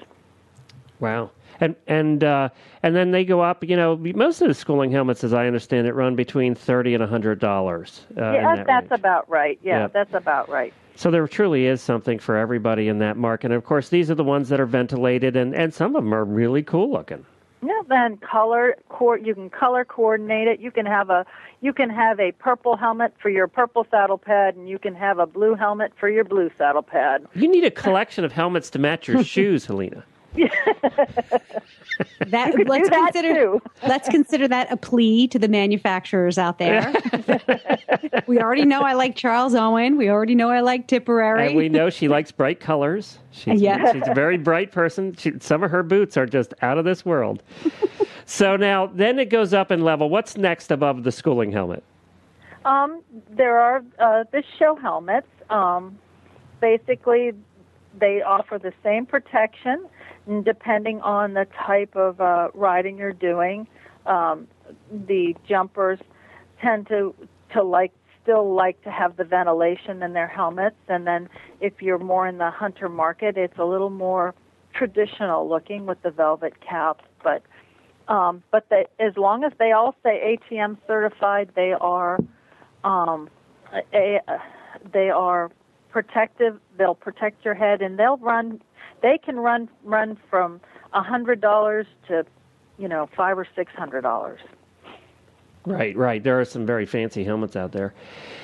Wow. And and uh, and then they go up. You know, most of the schooling helmets, as I understand it, run between thirty and a hundred dollars. Uh, yeah, that that's range. about right. Yeah, Yep. that's about right. So there truly is something for everybody in that market. And of course, these are the ones that are ventilated, and, and some of them are really cool looking. Yeah, then color co- you can color coordinate it. You can have a you can have a purple helmet for your purple saddle pad, and you can have a blue helmet for your blue saddle pad. You need a collection of helmets to match your shoes, Helena. That could let's do that consider too. let's consider that a plea to the manufacturers out there. we already know I like Charles Owen. We already know I like Tipperary. And we know she likes bright colors. She's, Yeah. she's a very bright person. She, some of her boots are just out of this world. so now, then it goes up in level. What's next above the schooling helmet? Um, there are uh, the show helmets. Um, basically, they offer the same protection, and depending on the type of uh, riding you're doing. Um, the jumpers tend to to like still like to have the ventilation in their helmets, and then if you're more in the hunter market, it's a little more traditional looking with the velvet caps, but. Um, but they, as long as they all say ATM certified, they are um, a, they are protective. They'll protect your head, and they'll run. They can run run from a hundred dollars to, you know, five or six hundred dollars. Right, right. There are some very fancy helmets out there.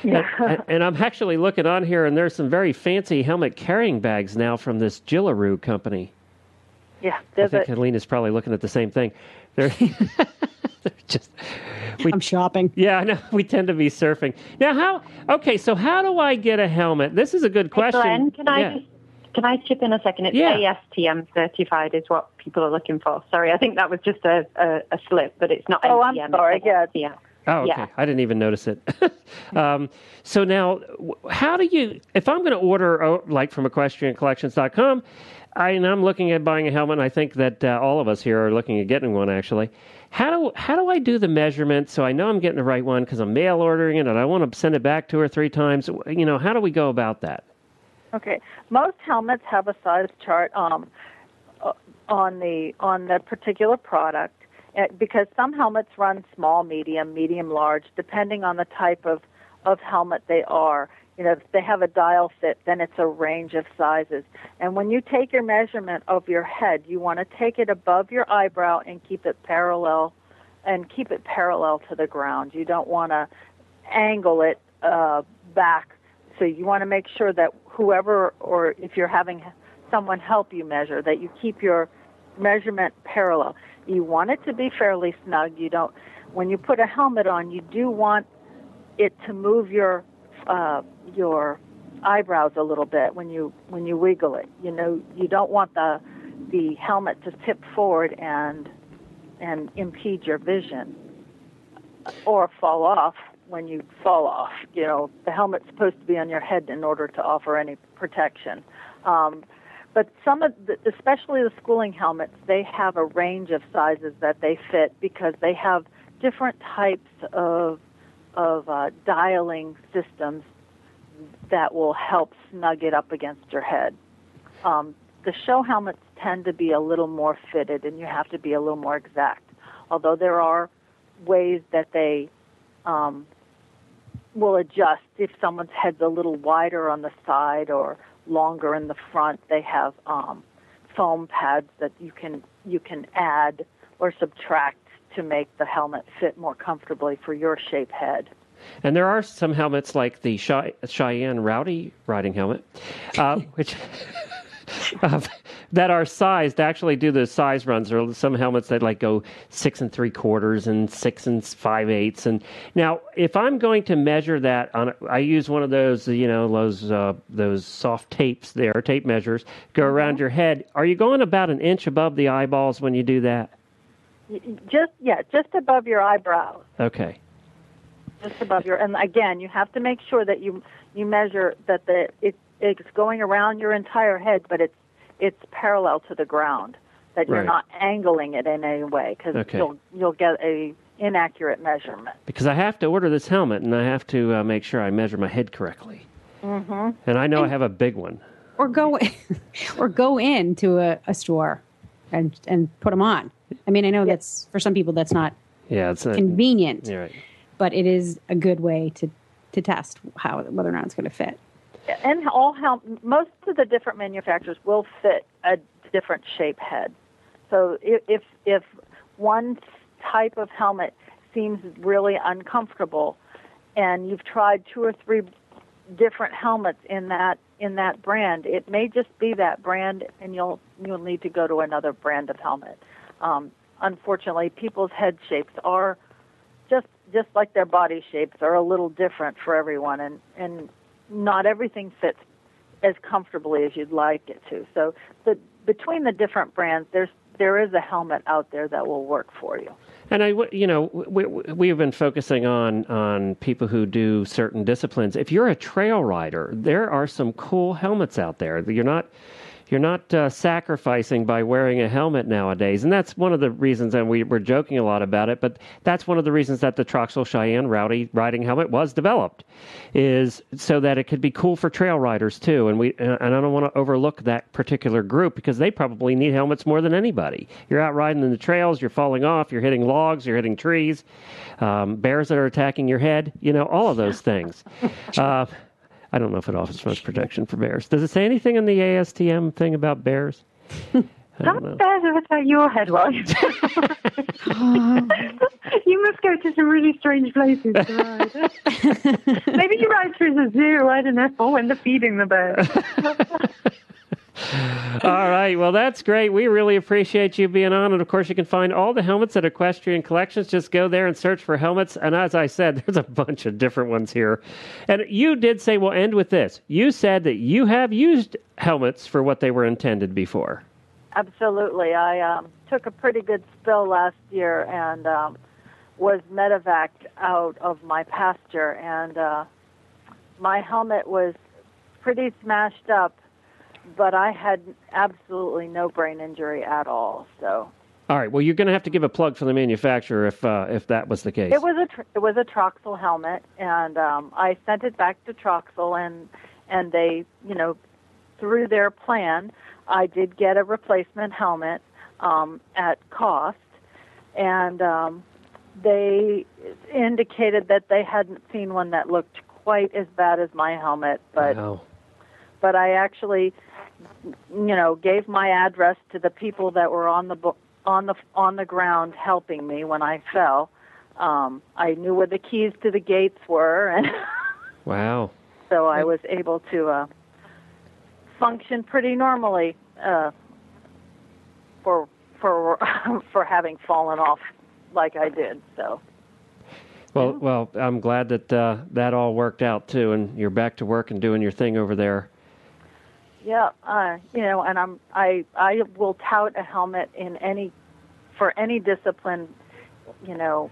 And, and- and I'm actually looking on here, and there's some very fancy helmet carrying bags now from this Gillaroo company. Yeah, I think a, Helena's probably looking at the same thing. They're, they're just, we, I'm shopping. yeah, I know. We tend to be surfing. Now, how, okay, so how do I get a helmet? This is a good question. Hey Glenn, can I Yeah. just Can I chip in a second? It's Yeah. ASTM certified is what people are looking for. Sorry, I think that was just a, a, a slip, but it's not Oh, I'm sorry. It's Yeah. Oh, okay. Yeah. I didn't even notice it. um, so now, how do you, if I'm going to order, oh, like from equestriancollections.com, I, and I'm looking at buying a helmet, and I think that uh, all of us here are looking at getting one actually. How do, how do I do the measurement so I know I'm getting the right one because I'm mail ordering it and I want to send it back two or three times? You know, how do we go about that? Okay. Most helmets have a size chart um, uh, on the on the particular product uh, because some helmets run small, medium, medium, large, depending on the type of of helmet they are. You know, if they have a dial fit, then it's a range of sizes. And when you take your measurement of your head, you want to take it above your eyebrow and keep it parallel and keep it parallel to the ground. You don't want to angle it uh, back. So you want to make sure that whoever, or if you're having someone help you measure, that you keep your measurement parallel. You want it to be fairly snug. You don't. When you put a helmet on, you do want it to move your uh, your eyebrows a little bit when you when you wiggle it. You know, you don't want the the helmet to tip forward and and impede your vision or fall off when you fall off. You know, the helmet's supposed to be on your head in order to offer any protection. Um, but some of, the, especially the schooling helmets, they have a range of sizes that they fit because they have different types of of uh, dialing systems that will help snug it up against your head. Um, the show helmets tend to be a little more fitted, and you have to be a little more exact. Although there are ways that they um, will adjust if someone's head's a little wider on the side or longer in the front. They have um, foam pads that you can you can add or subtract to make the helmet fit more comfortably for your shape head. And there are some helmets like the Cheyenne Rowdy riding helmet, uh, which uh, that are sized to actually do the size runs. There are some helmets that like go six and three quarters and six and five eighths. And now, if I'm going to measure that on, I use one of those, you know, those uh, those soft tapes there, tape measures, go around your head. Are you going about an inch above the eyeballs when you do that? Just yeah, just above your eyebrows. Okay. just above your and again you have to make sure that you you measure that the it it's going around your entire head but it's it's parallel to the ground that you're Right. not angling it in any way because Okay. you'll you'll get a inaccurate measurement because I have to order this helmet and I have to uh, make sure I measure my head correctly. Mm-hmm. And I know I have a big one. or go or go into a, a store and and put them on. I mean, I know that's for some people that's not Yeah, it's convenient, You're right. but it is a good way to to test how whether or not it's going to fit. And all hel- most of the different manufacturers will fit a different shape head. So if if, if one type of helmet seems really uncomfortable and you've tried two or three different helmets in that in that brand it may just be that brand and you'll you'll need to go to another brand of helmet. Um, unfortunately people's head shapes are just just like their body shapes are a little different for everyone. And and not everything fits as comfortably as you'd like it to so the between the different brands there's there is a helmet out there that will work for you And I, you know, we, we- we have been focusing on on people who do certain disciplines. If you're a trail rider, there are some cool helmets out there. You're not you're not uh, sacrificing by wearing a helmet nowadays, and that's one of the reasons. And we were joking a lot about it, but that's one of the reasons that the Troxel Cheyenne Rowdy riding helmet was developed, is so that it could be cool for trail riders too. And we and I don't want to overlook that particular group because they probably need helmets more than anybody. You're out riding in the trails, you're falling off, you're hitting logs, you're hitting trees, um, bears that are attacking your head. You know all of those things. Uh, I don't know if it offers much protection for bears. Does it say anything in the ASTM thing about bears? I don't know. That bears have attacked your head, right? you must go to some really strange places to ride. Maybe you ride through the zoo, I don't know, or when they're feeding the bears. All right. Well, that's great. We really appreciate you being on. And of course, you can find all the helmets at Equestrian Collections. Just go there and search for helmets. And as I said, there's a bunch of different ones here. And you did say, we'll end with this. You said that you have used helmets for what they were intended before. Absolutely. I um, took a pretty good spill last year and um, was medevaced out of my pasture. And uh, my helmet was pretty smashed up but I had absolutely no brain injury at all. So. All right. Well, you're going to have to give a plug for the manufacturer if uh, if that was the case. It was a tr- it was a Troxel helmet, and um, I sent it back to Troxel, and and they, you know, through their plan, I did get a replacement helmet um, at cost, and um, they indicated that they hadn't seen one that looked quite as bad as my helmet, but. Wow. But I actually you know, gave my address to the people that were on the on the on the ground helping me when I fell. Um, I knew where the keys to the gates were, and wow. So I was able to uh, function pretty normally uh, for for for having fallen off like I did. So. Well, well, I'm glad that uh, that all worked out too, and you're back to work and doing your thing over there. Yeah, uh, you know, and I'm I I will tout a helmet in any for any discipline, you know,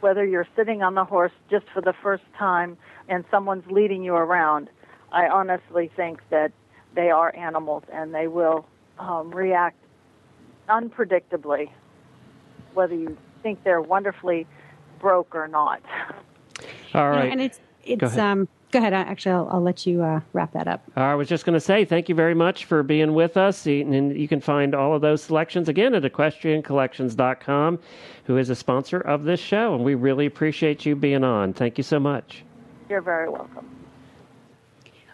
whether you're sitting on the horse just for the first time and someone's leading you around. I honestly think that they are animals and they will um, react unpredictably, whether you think they're wonderfully broke or not. All right, you know, and it's it's um Go ahead. Actually, I'll, I'll let you uh, wrap that up. I was just going to say thank you very much for being with us. And you can find all of those selections again at equestriancollections.com, who is a sponsor of this show. And we really appreciate you being on. Thank you so much. You're very welcome.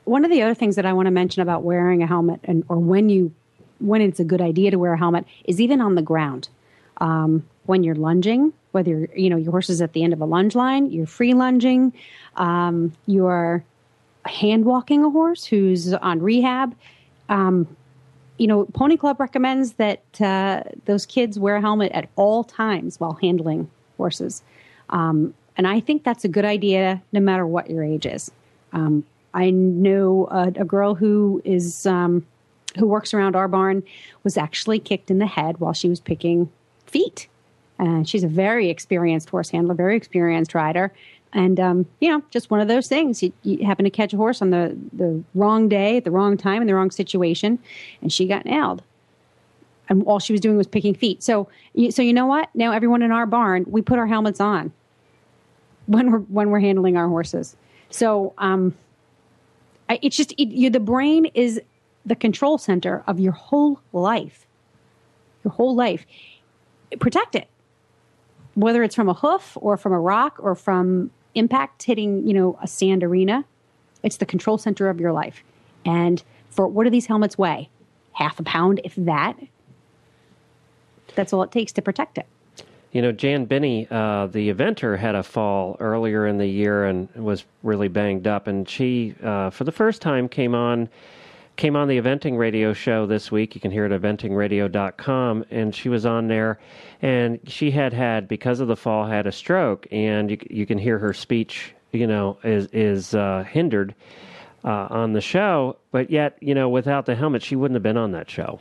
One of the other things that I want to mention about wearing a helmet and or when you when it's a good idea to wear a helmet is even on the ground. Um, when you're lunging, whether you know your horse is at the end of a lunge line, you're free lunging, um, you're hand walking a horse who's on rehab. Um, you know, Pony Club recommends that uh, those kids wear a helmet at all times while handling horses. Um, and I think that's a good idea no matter what your age is. Um, I know a, a, girl who is um, who works around our barn was actually kicked in the head while she was picking feet. And she's a very experienced horse handler, very experienced rider. And, um, you know, just one of those things. You, you, happen to catch a horse on the, the wrong day, at the wrong time, in the wrong situation, and she got nailed. And all she was doing was picking feet. So, so you know what? Now everyone in our barn, we put our helmets on when we're when we're handling our horses. So, um, it's just it, you, the brain is the control center of your whole life. Your whole life. Protect it whether it's from a hoof or from a rock or from impact hitting, you know, a sand arena, it's the control center of your life. And for what do these helmets weigh? Half a pound, if that. That's all it takes to protect it. You know, Jan Byyny, uh, the eventer, had a fall earlier in the year and was really banged up. And she, uh, for the first time, came on came on the eventing radio show this week. You can hear it at eventingradio.com. And she was on there, and she had had, because of the fall, had a stroke. And you, you can hear her speech, you know, is, is uh, hindered uh, on the show. But yet, you know, without the helmet, she wouldn't have been on that show.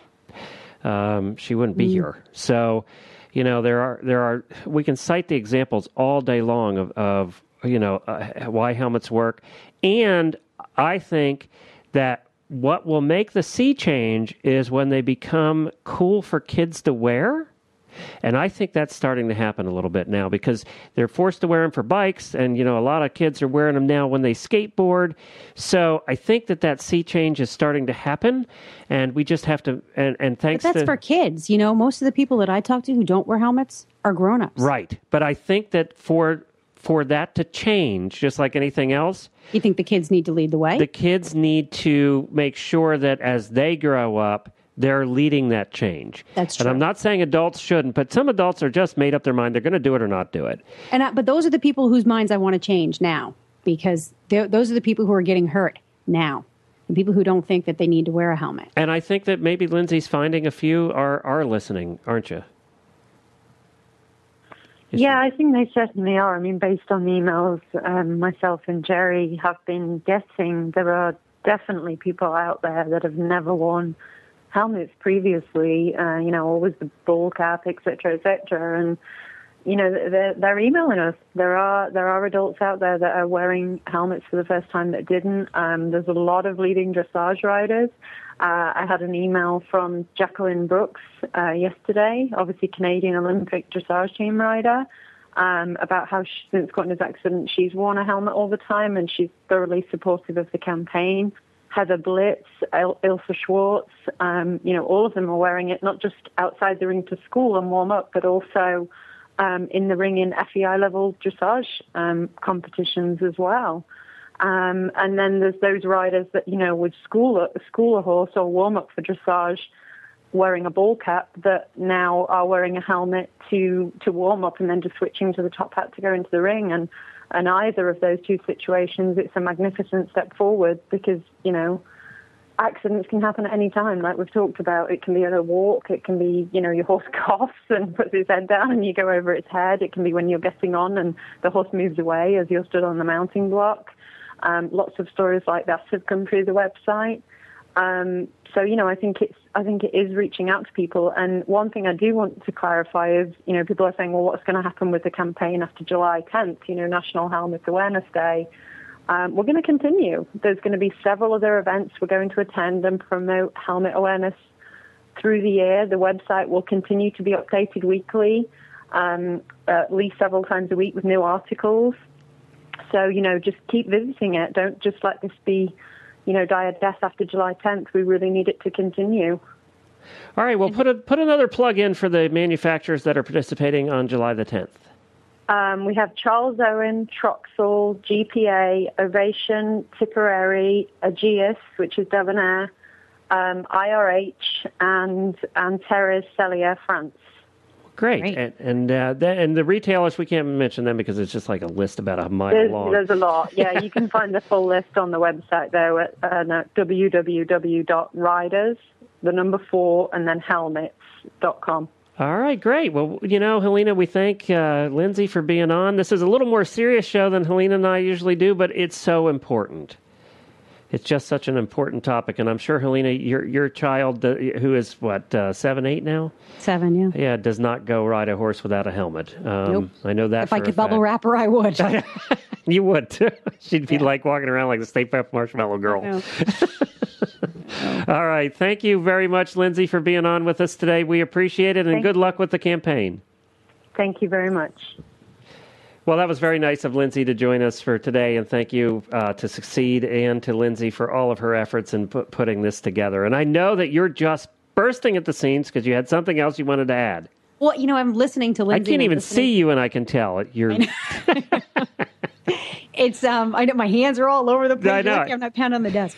Um, she wouldn't be mm. here. So, you know, there are, there are, we can cite the examples all day long of, of you know, uh, why helmets work. And I think that what will make the sea change is when they become cool for kids to wear. And I think that's starting to happen a little bit now because they're forced to wear them for bikes, and you know a lot of kids are wearing them now when they skateboard. So I think that that sea change is starting to happen, and we just have to. And, and thanks. But that's to, for kids. You know, most of the people that I talk to who don't wear helmets are grown-ups. Right, but I think that for for that to change, just like anything else, you think the kids need to lead the way? The kids need to make sure that as they grow up, they're leading that change. That's true. And I'm not saying adults shouldn't, but some adults are just made up their mind they're going to do it or not do it. And I, but those are the people whose minds I want to change now because those are the people who are getting hurt now. and people who don't think that they need to wear a helmet. And I think that maybe Lindsay's finding a few are are listening, aren't you? Yeah, I think they certainly are. I mean, based on the emails um, myself and Jerry have been getting, there are definitely people out there that have never worn helmets previously. Uh, you know, always the ball cap, etc., cetera, et cetera. And you know, they're, they're emailing us. There are there are adults out there that are wearing helmets for the first time that didn't. Um, there's a lot of leading dressage riders. Uh, I had an email from Jacqueline Brooks uh, yesterday, obviously Canadian Olympic dressage team rider, um, about how she, since Courtney's accident she's worn a helmet all the time and she's thoroughly supportive of the campaign. Heather Blitz, Il- Ilsa Schwartz, um, you know, all of them are wearing it not just outside the ring to school and warm up, but also um, in the ring in FEI level dressage um, competitions as well. Um, and then there's those riders that you know would school a, school a horse or warm up for dressage, wearing a ball cap that now are wearing a helmet to to warm up and then just switching to the top hat to go into the ring. And and either of those two situations, it's a magnificent step forward because you know accidents can happen at any time, like we've talked about. It can be at a walk, it can be, you know, your horse coughs and puts his head down and you go over its head. It can be when you're getting on and the horse moves away as you're stood on the mounting block. Um, lots of stories like that have come through the website. Um, so you know, I think it's I think it is reaching out to people. And one thing I do want to clarify is, you know, people are saying, well, what's going to happen with the campaign after July 10th? You know, National Helmet Awareness Day. Um, we're going to continue. There's going to be several other events we're going to attend and promote helmet awareness through the year. The website will continue to be updated weekly, um, at least several times a week with new articles. So, you know, just keep visiting it. Don't just let this be, you know, die a death after July 10th. We really need it to continue. All right. Well, put a, put another plug in for the manufacturers that are participating on July the 10th. Um, we have Charles Owen, Troxel, GPA, Ovation, Tipperary, Aegeus, which is Debonair, um, IRH, and Antares Sellier, France. Great. Great. And and, uh, the, and the retailers we can't mention them because it's just like a list about a mile There's, long. there's a lot. Yeah, you can find the full list on the website though, at uh, no, www.riders, the number four, and then helmets.com. All right, great. Well, you know, Helena, we thank uh, Lindsay for being on. This is a little more serious show than Helena and I usually do, but it's so important. It's just such an important topic, and I'm sure Helena, your your child, uh, who is what uh, seven, eight now, Seven, yeah. yeah, does not go ride a horse without a helmet. Um, Nope. I know that. If I could bubble wrap her, I would. you would. too. She'd be like walking around like the Stay Puft Marshmallow Girl. All right, thank you very much, Lindsay, for being on with us today. We appreciate it, and Thank good luck with the campaign. Thank you very much. Well, that was very nice of Lindsay to join us for today, and thank you uh, to Succeed and to Lindsay for all of her efforts in put, putting this together. And I know that you're just bursting at the seams because you had something else you wanted to add. Well, you know, I'm listening to Lindsay. I can't even listening- see you, and I can tell you're. It's um, I know my hands are all over the place. I know. I'm not pounding on the desk.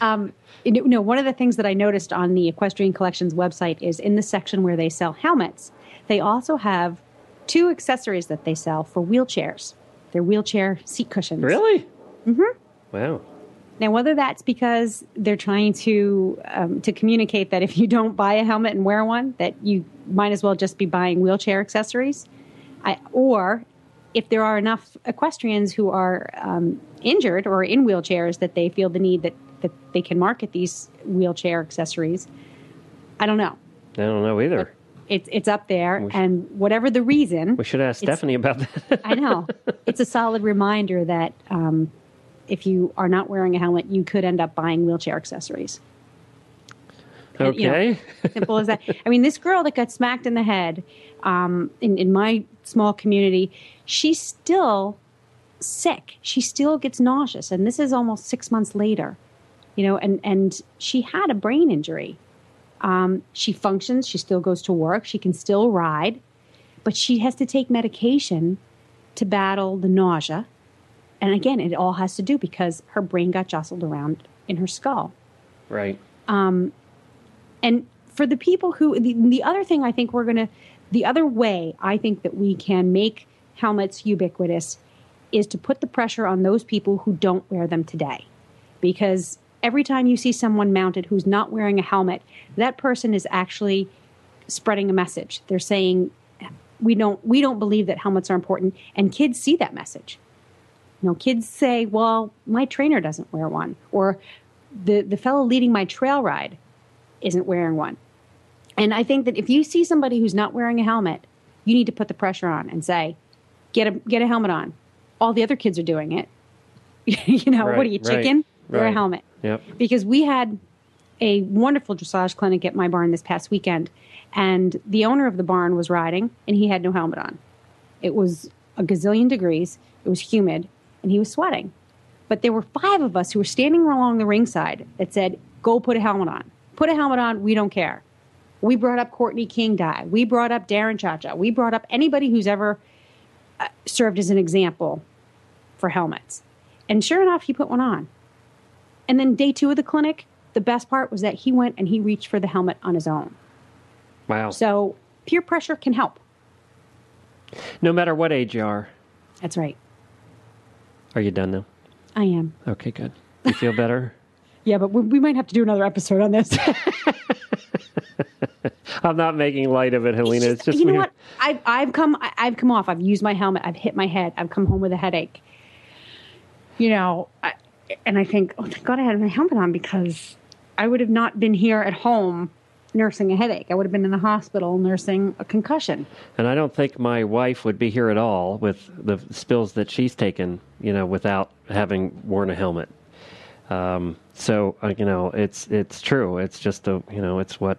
um, you know, one of the things that I noticed on the Equestrian Collections website is in the section where they sell helmets, they also have two accessories that they sell for wheelchairs. They're wheelchair seat cushions. Really? Mm-hmm. Wow. Now, whether that's because they're trying to um, to communicate that if you don't buy a helmet and wear one, that you might as well just be buying wheelchair accessories, I, or if there are enough equestrians who are um, injured or in wheelchairs that they feel the need that that they can market these wheelchair accessories. I don't know. I don't know either. It's it's up there, and whatever the reason, We should ask Stephanie about that. I know. It's a solid reminder that um, if you are not wearing a helmet, you could end up buying wheelchair accessories. And, you know, okay. Simple as that. I mean, this girl that got smacked in the head um, in, in my small community, she's still sick. She still gets nauseous. And this is almost six months later, you know, and, and she had a brain injury. Um, she functions, she still goes to work, she can still ride, but she has to take medication to battle the nausea. And again, it all has to do because her brain got jostled around in her skull. right. And for the people who, the, the other thing I think we're going to, the other way I think that we can make helmets ubiquitous is to put the pressure on those people who don't wear them today. Because every time you see someone mounted who's not wearing a helmet, that person is actually spreading a message. They're saying we don't we don't believe that helmets are important and kids see that message. You know, kids say, "Well, my trainer doesn't wear one," or the the fellow leading my trail ride isn't wearing one. And I think that if you see somebody who's not wearing a helmet, you need to put the pressure on and say, "Get a get a helmet on." All the other kids are doing it. you know, Right, what are you, right, chicken? Wear a helmet. Because we had a wonderful dressage clinic at my barn this past weekend, and the owner of the barn was riding, and he had no helmet on. It was a gazillion degrees, it was humid, and he was sweating. But there were five of us who were standing along the ringside that said, Go put a helmet on. Put a helmet on, we don't care. We brought up Courtney King Dye. We brought up Darren Chiacchia. We brought up anybody who's ever uh, served as an example for helmets. And sure enough, he put one on. And then day two of the clinic, the best part was that he went and he reached for the helmet on his own. Wow. So peer pressure can help. no matter what age you are. That's right. Are you done now? I am. Okay, good. You feel better? Yeah, but we, we might have to do another episode on this. I'm not making light of it, Helena. It's just you know what? I've I've come I've come off. I've used my helmet. I've hit my head. I've come home with a headache. You know, I, and I think, oh thank God, I had my helmet on because I would have not been here at home nursing a headache. I would have been in the hospital nursing a concussion. And I don't think my wife would be here at all with the spills that she's taken, you know, without having worn a helmet. Um, so uh, you know, it's it's true. It's just a you know, it's what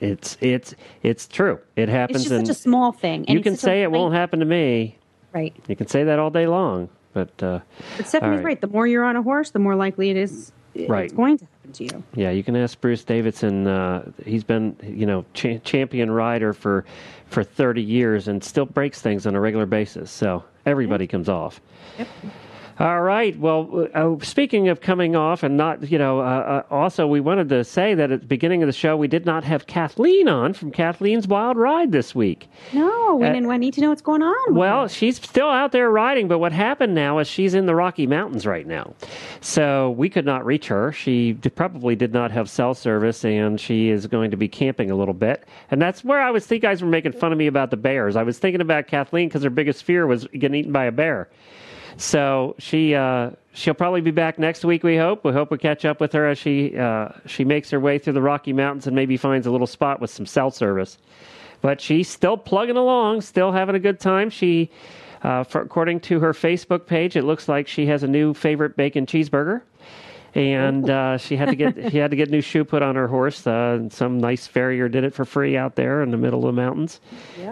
it's it's it's true. It happens. It's just such a small thing. and you can say it won't happen to me. Right. You can say that all day long, but uh, But Stephanie's right. right. The more you're on a horse, the more likely it is Right. it's going to happen to you. Yeah, you can ask Bruce Davidson. Uh, he's been, you know, cha- champion rider for for 30 years and still breaks things on a regular basis. So everybody comes off. Yep. All right. Well, uh, speaking of coming off, and not, you know, uh, uh, also we wanted to say that at the beginning of the show we did not have Kathleen on from Kathleen's Wild Ride this week. No, we, Uh, didn't- I need to know what's going on. Well, her. she's still out there riding, but what happened now is she's in the Rocky Mountains right now. So we could not reach her. She probably did not have cell service, and she is going to be camping a little bit. And that's where I was think you guys were making fun of me about the bears. I was thinking about Kathleen because her biggest fear was getting eaten by a bear. So she uh, she'll probably be back next week. We hope. We hope we catch up with her as she uh, she makes her way through the Rocky Mountains and maybe finds a little spot with some cell service but she's still plugging along, still having a good time. She, uh, according to her Facebook page, it looks like she has a new favorite bacon cheeseburger, and uh, she had to get she had to get new shoe put on her horse. Uh, and some nice farrier did it for free out there in the middle of the mountains.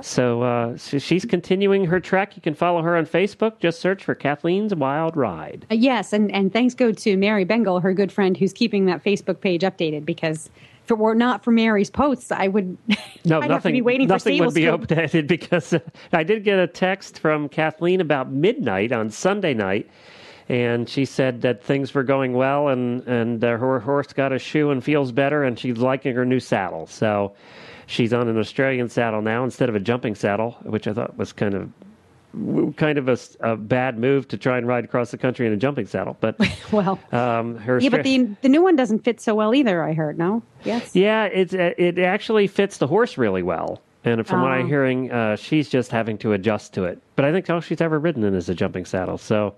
So, uh, so she's continuing her trek. You can follow her on Facebook. Just search for Kathleen's Wild Ride. Uh, yes, and, and thanks go to Mary Bengal, her good friend, who's keeping that Facebook page updated because if it were not for Mary's posts, I would No, I'd have to nothing. be waiting nothing for would be updated because uh, I did get a text from Kathleen about midnight on Sunday night, and she said that things were going well, and and uh, her horse got a shoe and feels better, and she's liking her new saddle. So she's on an Australian saddle now instead of a jumping saddle, which I thought was kind of kind of a, a bad move to try and ride across the country in a jumping saddle. But Well, um, her yeah, but the the new one doesn't fit so well either. I heard. No, yes. Yeah, it it actually fits the horse really well. And from what I'm Oh. hearing, uh, she's just having to adjust to it. But I think all she's ever ridden in is a jumping saddle. So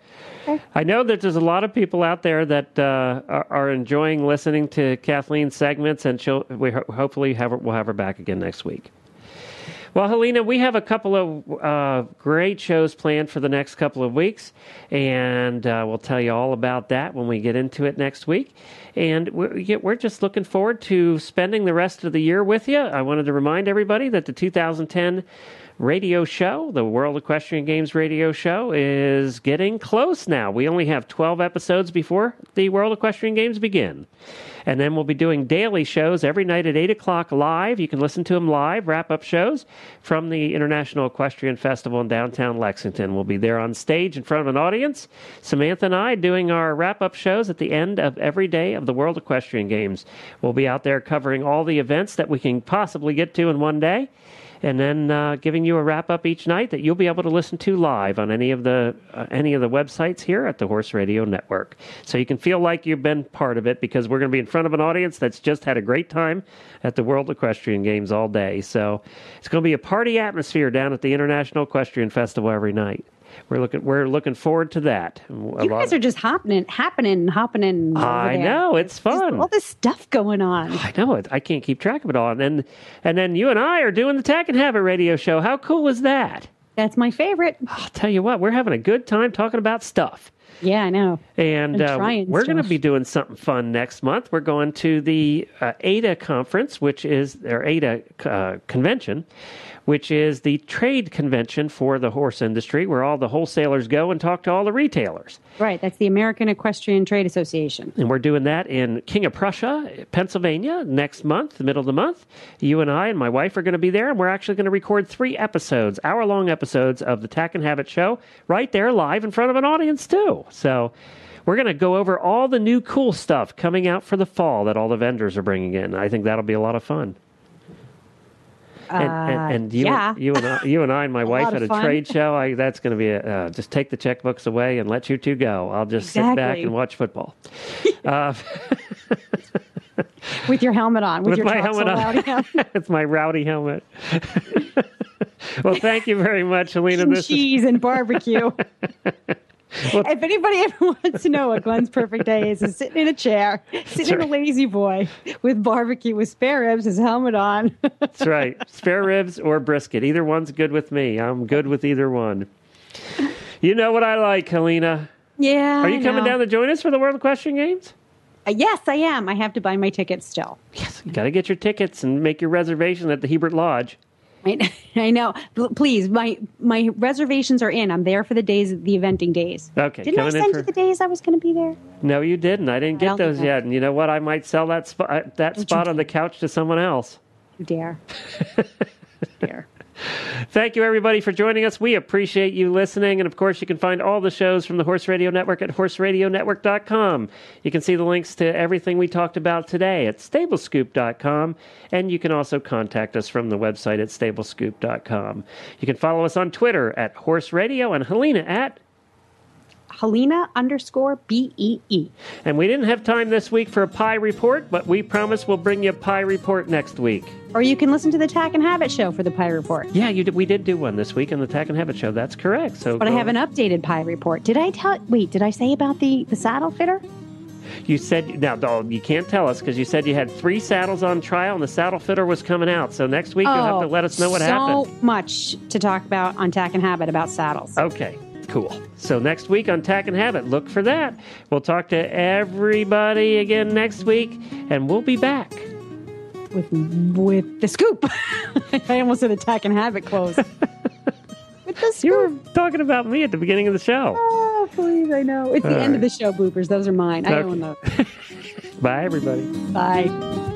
Okay. I know that there's a lot of people out there that uh, are, are enjoying listening to Kathleen's segments, and she'll we ho- hopefully have her, we'll have her back again next week. Well, Helena, we have a couple of uh, great shows planned for the next couple of weeks, and uh, we'll tell you all about that when we get into it next week. And we're, we're just looking forward to spending the rest of the year with you. I wanted to remind everybody that the 2010 radio show, the World Equestrian Games radio show, is getting close now. We only have 12 episodes before the World Equestrian Games begin. And then we'll be doing daily shows every night at 8 o'clock live. You can listen to them live, wrap up shows from the International Equestrian Festival in downtown Lexington. We'll be there on stage in front of an audience. Samantha and I doing our wrap up shows at the end of every day of the World Equestrian Games. We'll be out there covering all the events that we can possibly get to in one day. And then uh, giving you a wrap up each night that you'll be able to listen to live on any of the uh, any of the websites here at the Horse Radio Network. So you can feel like you've been part of it because we're going to be in front of an audience that's just had a great time at the World Equestrian Games all day. So it's going to be a party atmosphere down at the International Equestrian Festival every night. We're looking we're looking forward to that. A You guys are just happening, happening, happening. over I there. know it's Just fun. all this stuff going on. I know it. I can't keep track of it all. And then, and then you and I are doing the Tack and Have Habit radio show. How cool is that? That's my favorite. I'll tell you what, we're having a good time talking about stuff. Yeah, I know. And And uh, we're going to be doing something fun next month. We're going to the uh, ADA conference, which is their ADA uh, convention, which is the trade convention for the horse industry, where all the wholesalers go and talk to all the retailers. Right. That's the American Equestrian Trade Association. And we're doing that in King of Prussia, Pennsylvania, next month, the middle of the month. You and I and my wife are going to be there, and we're actually going to record three episodes, hour long episodes of the Tack and Habit show right there live in front of an audience, too. So we're going to go over all the new cool stuff coming out for the fall that all the vendors are bringing in. I think that'll be a lot of fun. And, and, and you, Uh, yeah. you and I, you and I and my wife at a fun. trade show. I, that's going to be a, uh, just take the checkbooks away and let you two go. I'll just sit back and watch football. uh, With your helmet on. With, with your my helmet on. helmet. it's my rowdy helmet. well, thank you very much, Helena. and This is, cheese and barbecue. If anybody ever wants to know what Glenn's perfect day is, is sitting in a chair, sitting in a La-Z-Boy with barbecue with spare ribs, his helmet on. that's right. Spare ribs or brisket. Either one's good with me. I'm good with either one. You know what I like, Helena. yeah. Are you coming down to join us for the World Equestrian Games? Uh, yes, I am. I have to buy my tickets still. Yes. You got to get your tickets and make your reservation at the Hebert Lodge. I, I know. Please, my my reservations are in. I'm there for the days, the eventing days. Okay, Didn't I send for- you the days I was going to be there? No, you didn't. I didn't I get don't those yet. And you know what? I might sell that spot uh, that you spot on the couch to someone else. You dare. dare. Thank you, everybody, for joining us. We appreciate you listening. And of course, you can find all the shows from the Horse Radio Network at horseradionetwork.com. You can see the links to everything we talked about today at stablescoop.com. And you can also contact us from the website at stablescoop.com. You can follow us on Twitter at Horse Radio and Helena at. Helena underscore B E E. And we didn't have time this week for a pie report, but we promise we'll bring you a pie report next week. Or you can listen to the Tack and Habit show for the pie report. Yeah, you did, we did do one this week on the Tack and Habit Show. That's correct. So But I have an updated pie report. Did I tell? Wait, did I say about the the saddle fitter? You said now, though, you can't tell us because you said you had three saddles on trial and the saddle fitter was coming out. So next week you'll have to oh, let us know what Oh, so happened. much to talk about on Tack and Habit about saddles. Okay, cool. So next week on Tack and Habit, look for that. We'll talk to everybody again next week, and we'll be back. with with the scoop. I almost said the Tack and Habit close. with the scoop. You were talking about me at the beginning of the show. Oh, please, I know. It's the All end of the show bloopers. Those are mine. I Okay. own those. Bye, everybody. Bye.